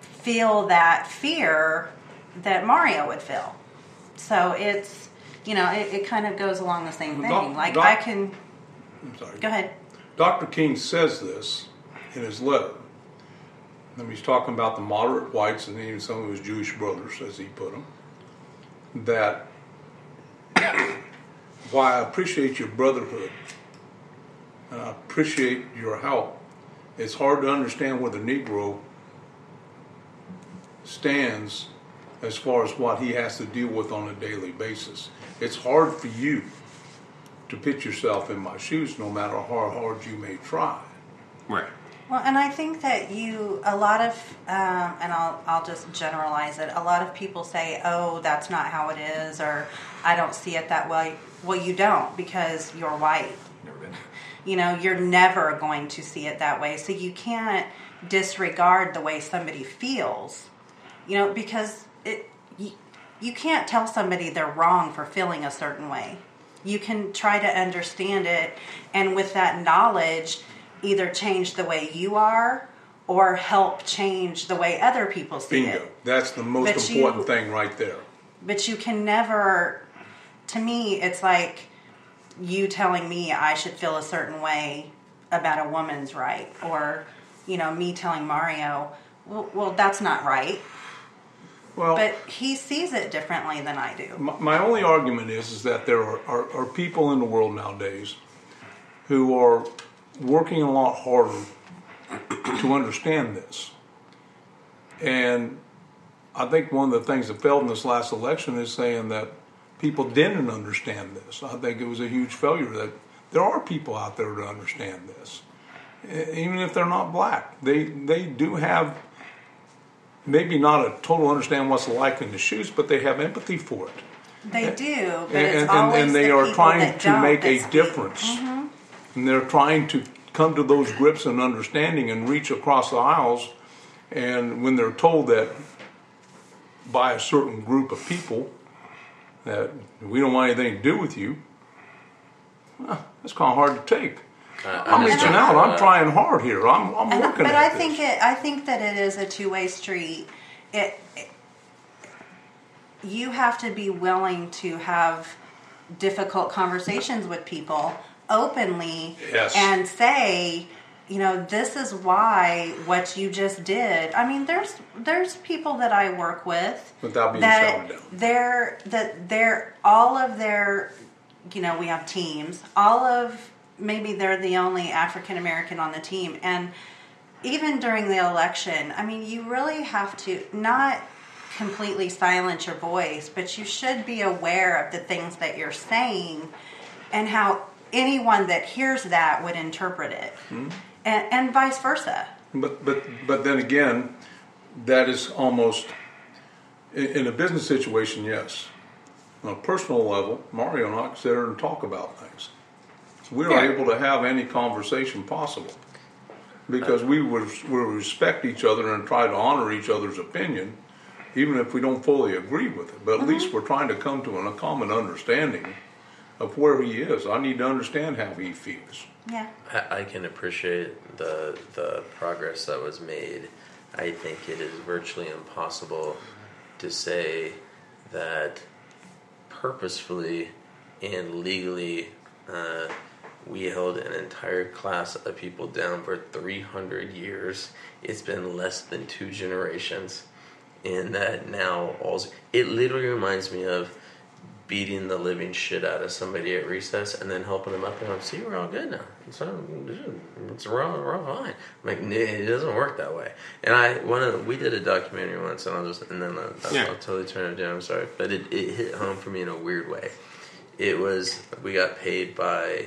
feel that fear that Mario would feel. So it's, you know, it, it kind of goes along the same thing. Doc- like Doc- I can. I'm sorry. Go ahead. Dr. King says this in his letter. And he's talking about the moderate whites and even some of his Jewish brothers, as he put them, that why I appreciate your brotherhood and I appreciate your help, it's hard to understand where the Negro stands as far as what he has to deal with on a daily basis. It's hard for you to put yourself in my shoes, no matter how hard you may try. Right. Well, and I think that you, a lot of, um, and I'll, I'll just generalize it. A lot of people say, "Oh, that's not how it is," or "I don't see it that way." Well, you don't because you're white. You know, you're never going to see it that way. So you can't disregard the way somebody feels. You know, because it, you, you can't tell somebody they're wrong for feeling a certain way. You can try to understand it, and with that knowledge, either change the way you are or help change the way other people see Bingo. it. That's the most But you- important thing right there. But you can never, to me, it's like you telling me I should feel a certain way about a woman's right, or, you know, me telling Mario, well, well that's not right. Well, But he sees it differently than I do. My, my only argument is is that there are, are, are people in the world nowadays who are working a lot harder to understand this. And I think one of the things that failed in this last election is saying that people didn't understand this. I think it was a huge failure that there are people out there to understand this. Even if they're not black, they they do have maybe not a total understand what's like in the shoes, but they have empathy for it They do, but and, it's and, always and they the are trying to make a difference. Mm-hmm. And they're trying to come to those grips and understanding and reach across the aisles. And when they're told that by a certain group of people that we don't want anything to do with you, well, that's kind of hard to take. I- I'm reaching out. I'm uh, trying hard here. I'm, I'm And- working but at I this. think it. I think that it is a two way street. It, it. You have to be willing to have difficult conversations with people openly Yes. and say, you know, this is why what you just did. I mean, there's there's people that I work with Without being that down. they're that they're all of their you know we have teams all of maybe they're the only african american on the team and even during the election i mean you really have to not completely silence your voice but you should be aware of the things that you're saying and how anyone that hears that would interpret it hmm? And, and vice versa But but but then again, that is almost in, a business situation. Yes, on a personal level, Mario and I sit there and talk about things. So we are Yeah. able to have any conversation possible because we would we respect each other and try to honor each other's opinion, even if we don't fully agree with it. But at least mm-hmm. we're trying to come to an, a common understanding of where he is. I need to understand how he feels. Yeah I, I can appreciate the the progress that was made. I think it is virtually impossible to say that purposefully and legally uh, we held an entire class of people down for 300 years. It's been less than two generations, and that now all it literally reminds me of beating the living shit out of somebody at recess and then helping them up and I'm see we're all good now. It's all, it's wrong, wrong fine. I'm like, "Nah, it doesn't work that way. And I one of the, we did a documentary once and I'll just and then I'll, Yeah. I'll totally turn it down. I'm sorry, but it, it hit home for me in a weird way. It was we got paid by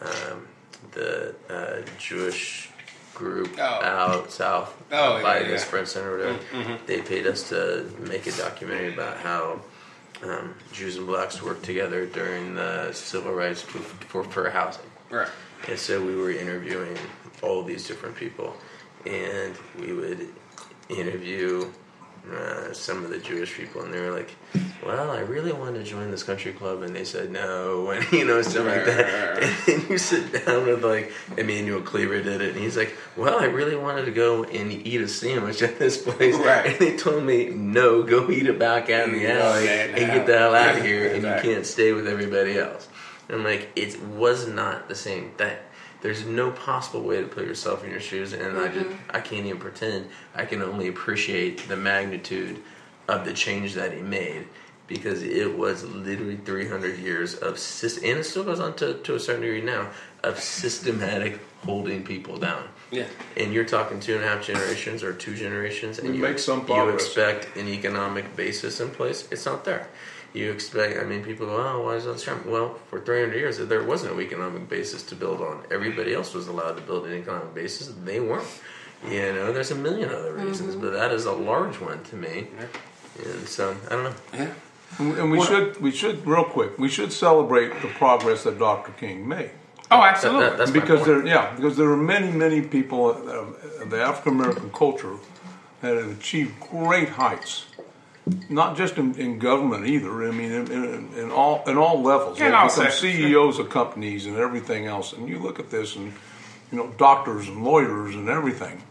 um, the uh, Jewish group Oh. out south Oh, by yeah, the yeah. Sprint Center. Or whatever. They paid us to make a documentary about how um, Jews and blacks worked together during the civil rights for, for, for housing. Right. And so we were interviewing all these different people, and we would interview uh, some of the Jewish people, and they were like, "Well, I really wanted to join this country club," and they said no, and you know stuff like that. And then you sit down with like Emanuel Cleaver did it, and he's like, "Well, I really wanted to go and eat a sandwich at this place," Right. and they told me, "No, go eat it back out in the alley and get the hell out of here, and you can't stay with everybody else." And I'm like, it was not the same thing. There's no possible way to put yourself in your shoes, and I just mm-hmm. I can't even pretend. I can only appreciate the magnitude of the change that he made, because it was literally 300 years of sys- and it still goes on to, to a certain degree now of systematic holding people down. Yeah. And you're talking two and a half generations or two generations, and We you, make some progress. you expect an economic basis in place. It's not there. You expect, I mean, people go, oh, why is that strong? Well, for 300 years, there was no economic basis to build on. Everybody else was allowed to build an economic basis. They weren't. You know, there's a million other reasons, mm-hmm. but that is a large one to me. Yeah. And so, I don't know. Yeah. And we should, we should, real quick, we should celebrate the progress that Dr. King made. Oh, absolutely. that- that's my because point. there, yeah, because there are many, many people of of the African American culture that have achieved great heights, not just in, in government either. I mean, in, in, in all in all levels. Yeah, in all become. CEOs of companies and everything else. And you look at this, and you know, doctors and lawyers and everything,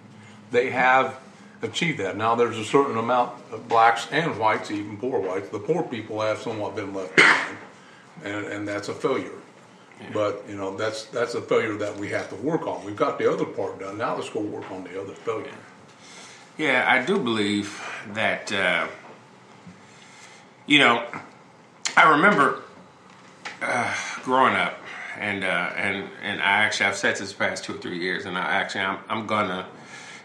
they have achieved that. Now, there's a certain amount of blacks and whites, even poor whites. The poor people have somewhat been left behind, and, and that's a failure. But you know that's that's a failure that we have to work on. We've got the other part done. Now let's go work on the other failure. Yeah, I do believe that. Uh, you know, I remember uh, growing up, and uh, and and I actually I've said this past two or three years, and I actually I'm, I'm gonna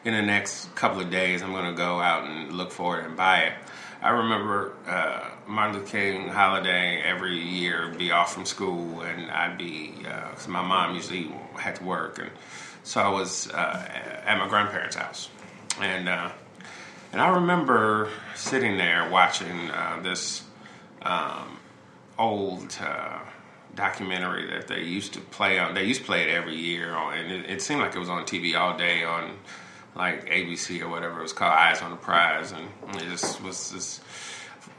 in the next couple of days I'm gonna go out and look for it and buy it. I remember uh, Martin Luther King holiday every year be off from school, and I'd be because my mom usually had to work, and so I was uh, at my grandparents' house, and uh, and I remember sitting there watching uh, this um, old uh, documentary that they used to play on. They used to play it every year, on, and it, it seemed like it was on TV all day on like ABC or whatever it was called, Eyes on the Prize, and it just was this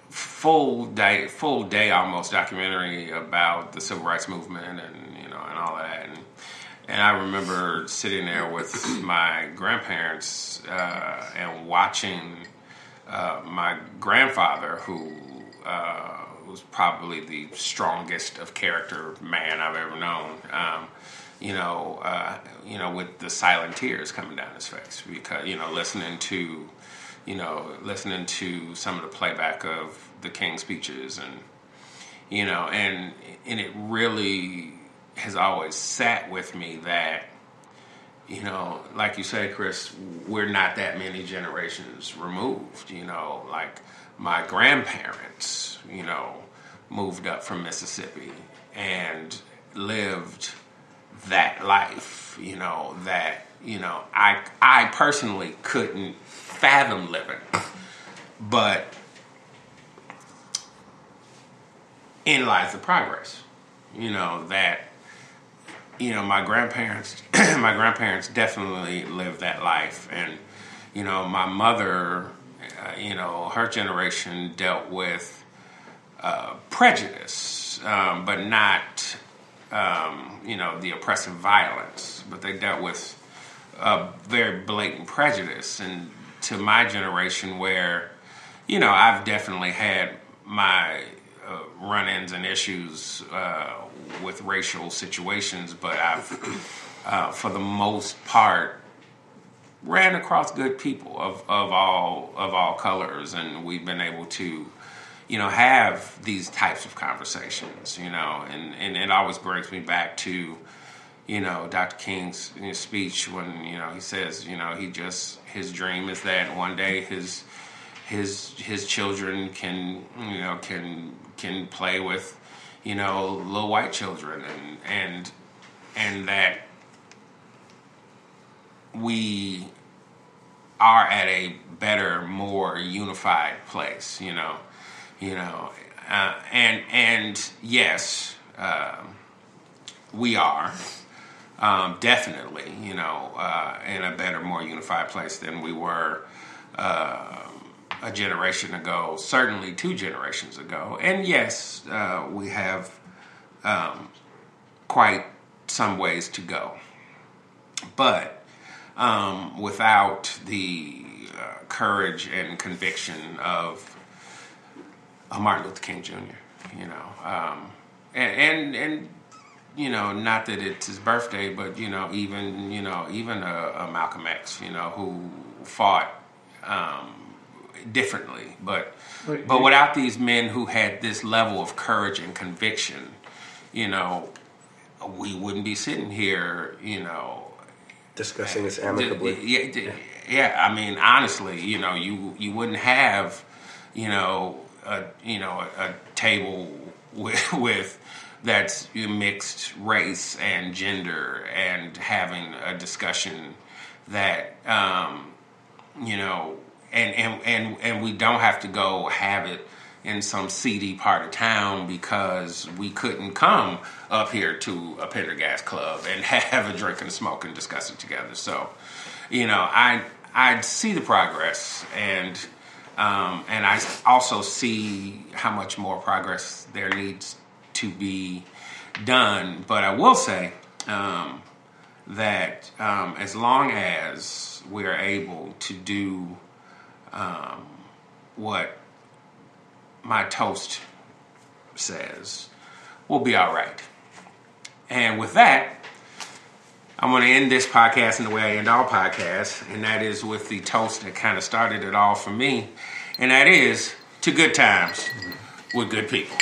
full day, full day almost documentary about the civil rights movement and you know and all that. And, and I remember sitting there with my grandparents uh, and watching uh, my grandfather, who uh, was probably the strongest of character man I've ever known. Um, you know, uh, you know, with the silent tears coming down his face because you know, listening to, you know, listening to some of the playback of the King speeches and you know, and and it really has always sat with me that you know, like you say, Chris, we're not that many generations removed. You know, like my grandparents, you know, moved up from Mississippi and lived that life. You know, that you know, I I personally couldn't fathom living, but in lies the progress. You know that you know my grandparents my grandparents definitely lived that life. And you know my mother uh, you know her generation dealt with uh, prejudice um, but not um, you know the oppressive violence. But they dealt with very blatant prejudice. And to my generation where you know i've definitely had my uh, run-ins and issues uh, with racial situations, but I've, uh, for the most part, ran across good people of, of all of all colors, and we've been able to, you know, have these types of conversations, you know, and, and it always brings me back to, you know, Dr. King's speech when you know he says, you know, he just his dream is that one day his his his children can you know can can play with you know little white children and and and that we are at a better more unified place you know you know uh, and and yes um we are um, definitely you know uh, in a better more unified place than we were uh, a generation ago, certainly two generations ago. And yes, uh, we have um, quite some ways to go. But um, without the uh, courage and conviction of uh, Martin Luther King Jr., you know, um, and, and, and you know, not that it's his birthday, but you know, even you know, even a, a Malcolm X, you know, who fought um, differently. But Right. but without these men who had this level of courage and conviction, you know, we wouldn't be sitting here, you know, Discussing this amicably. yeah, d- yeah. I mean, honestly, you know, you you wouldn't have, you know, a you know a, a table with with that's mixed race and gender and having a discussion that um, you know, and, and and and we don't have to go have it in some seedy part of town because we couldn't come up here to a Pendergast club and have a drink and a smoke and discuss it together. So, you know, I I see the progress and um, and I also see how much more progress there needs to be done. But I will say um, that um, as long as we're able to do um, what my toast says, we'll be all right. And with that, I'm going to end this podcast in the way I end all podcasts, and that is with the toast that kind of started it all for me, and that is to good times with good people.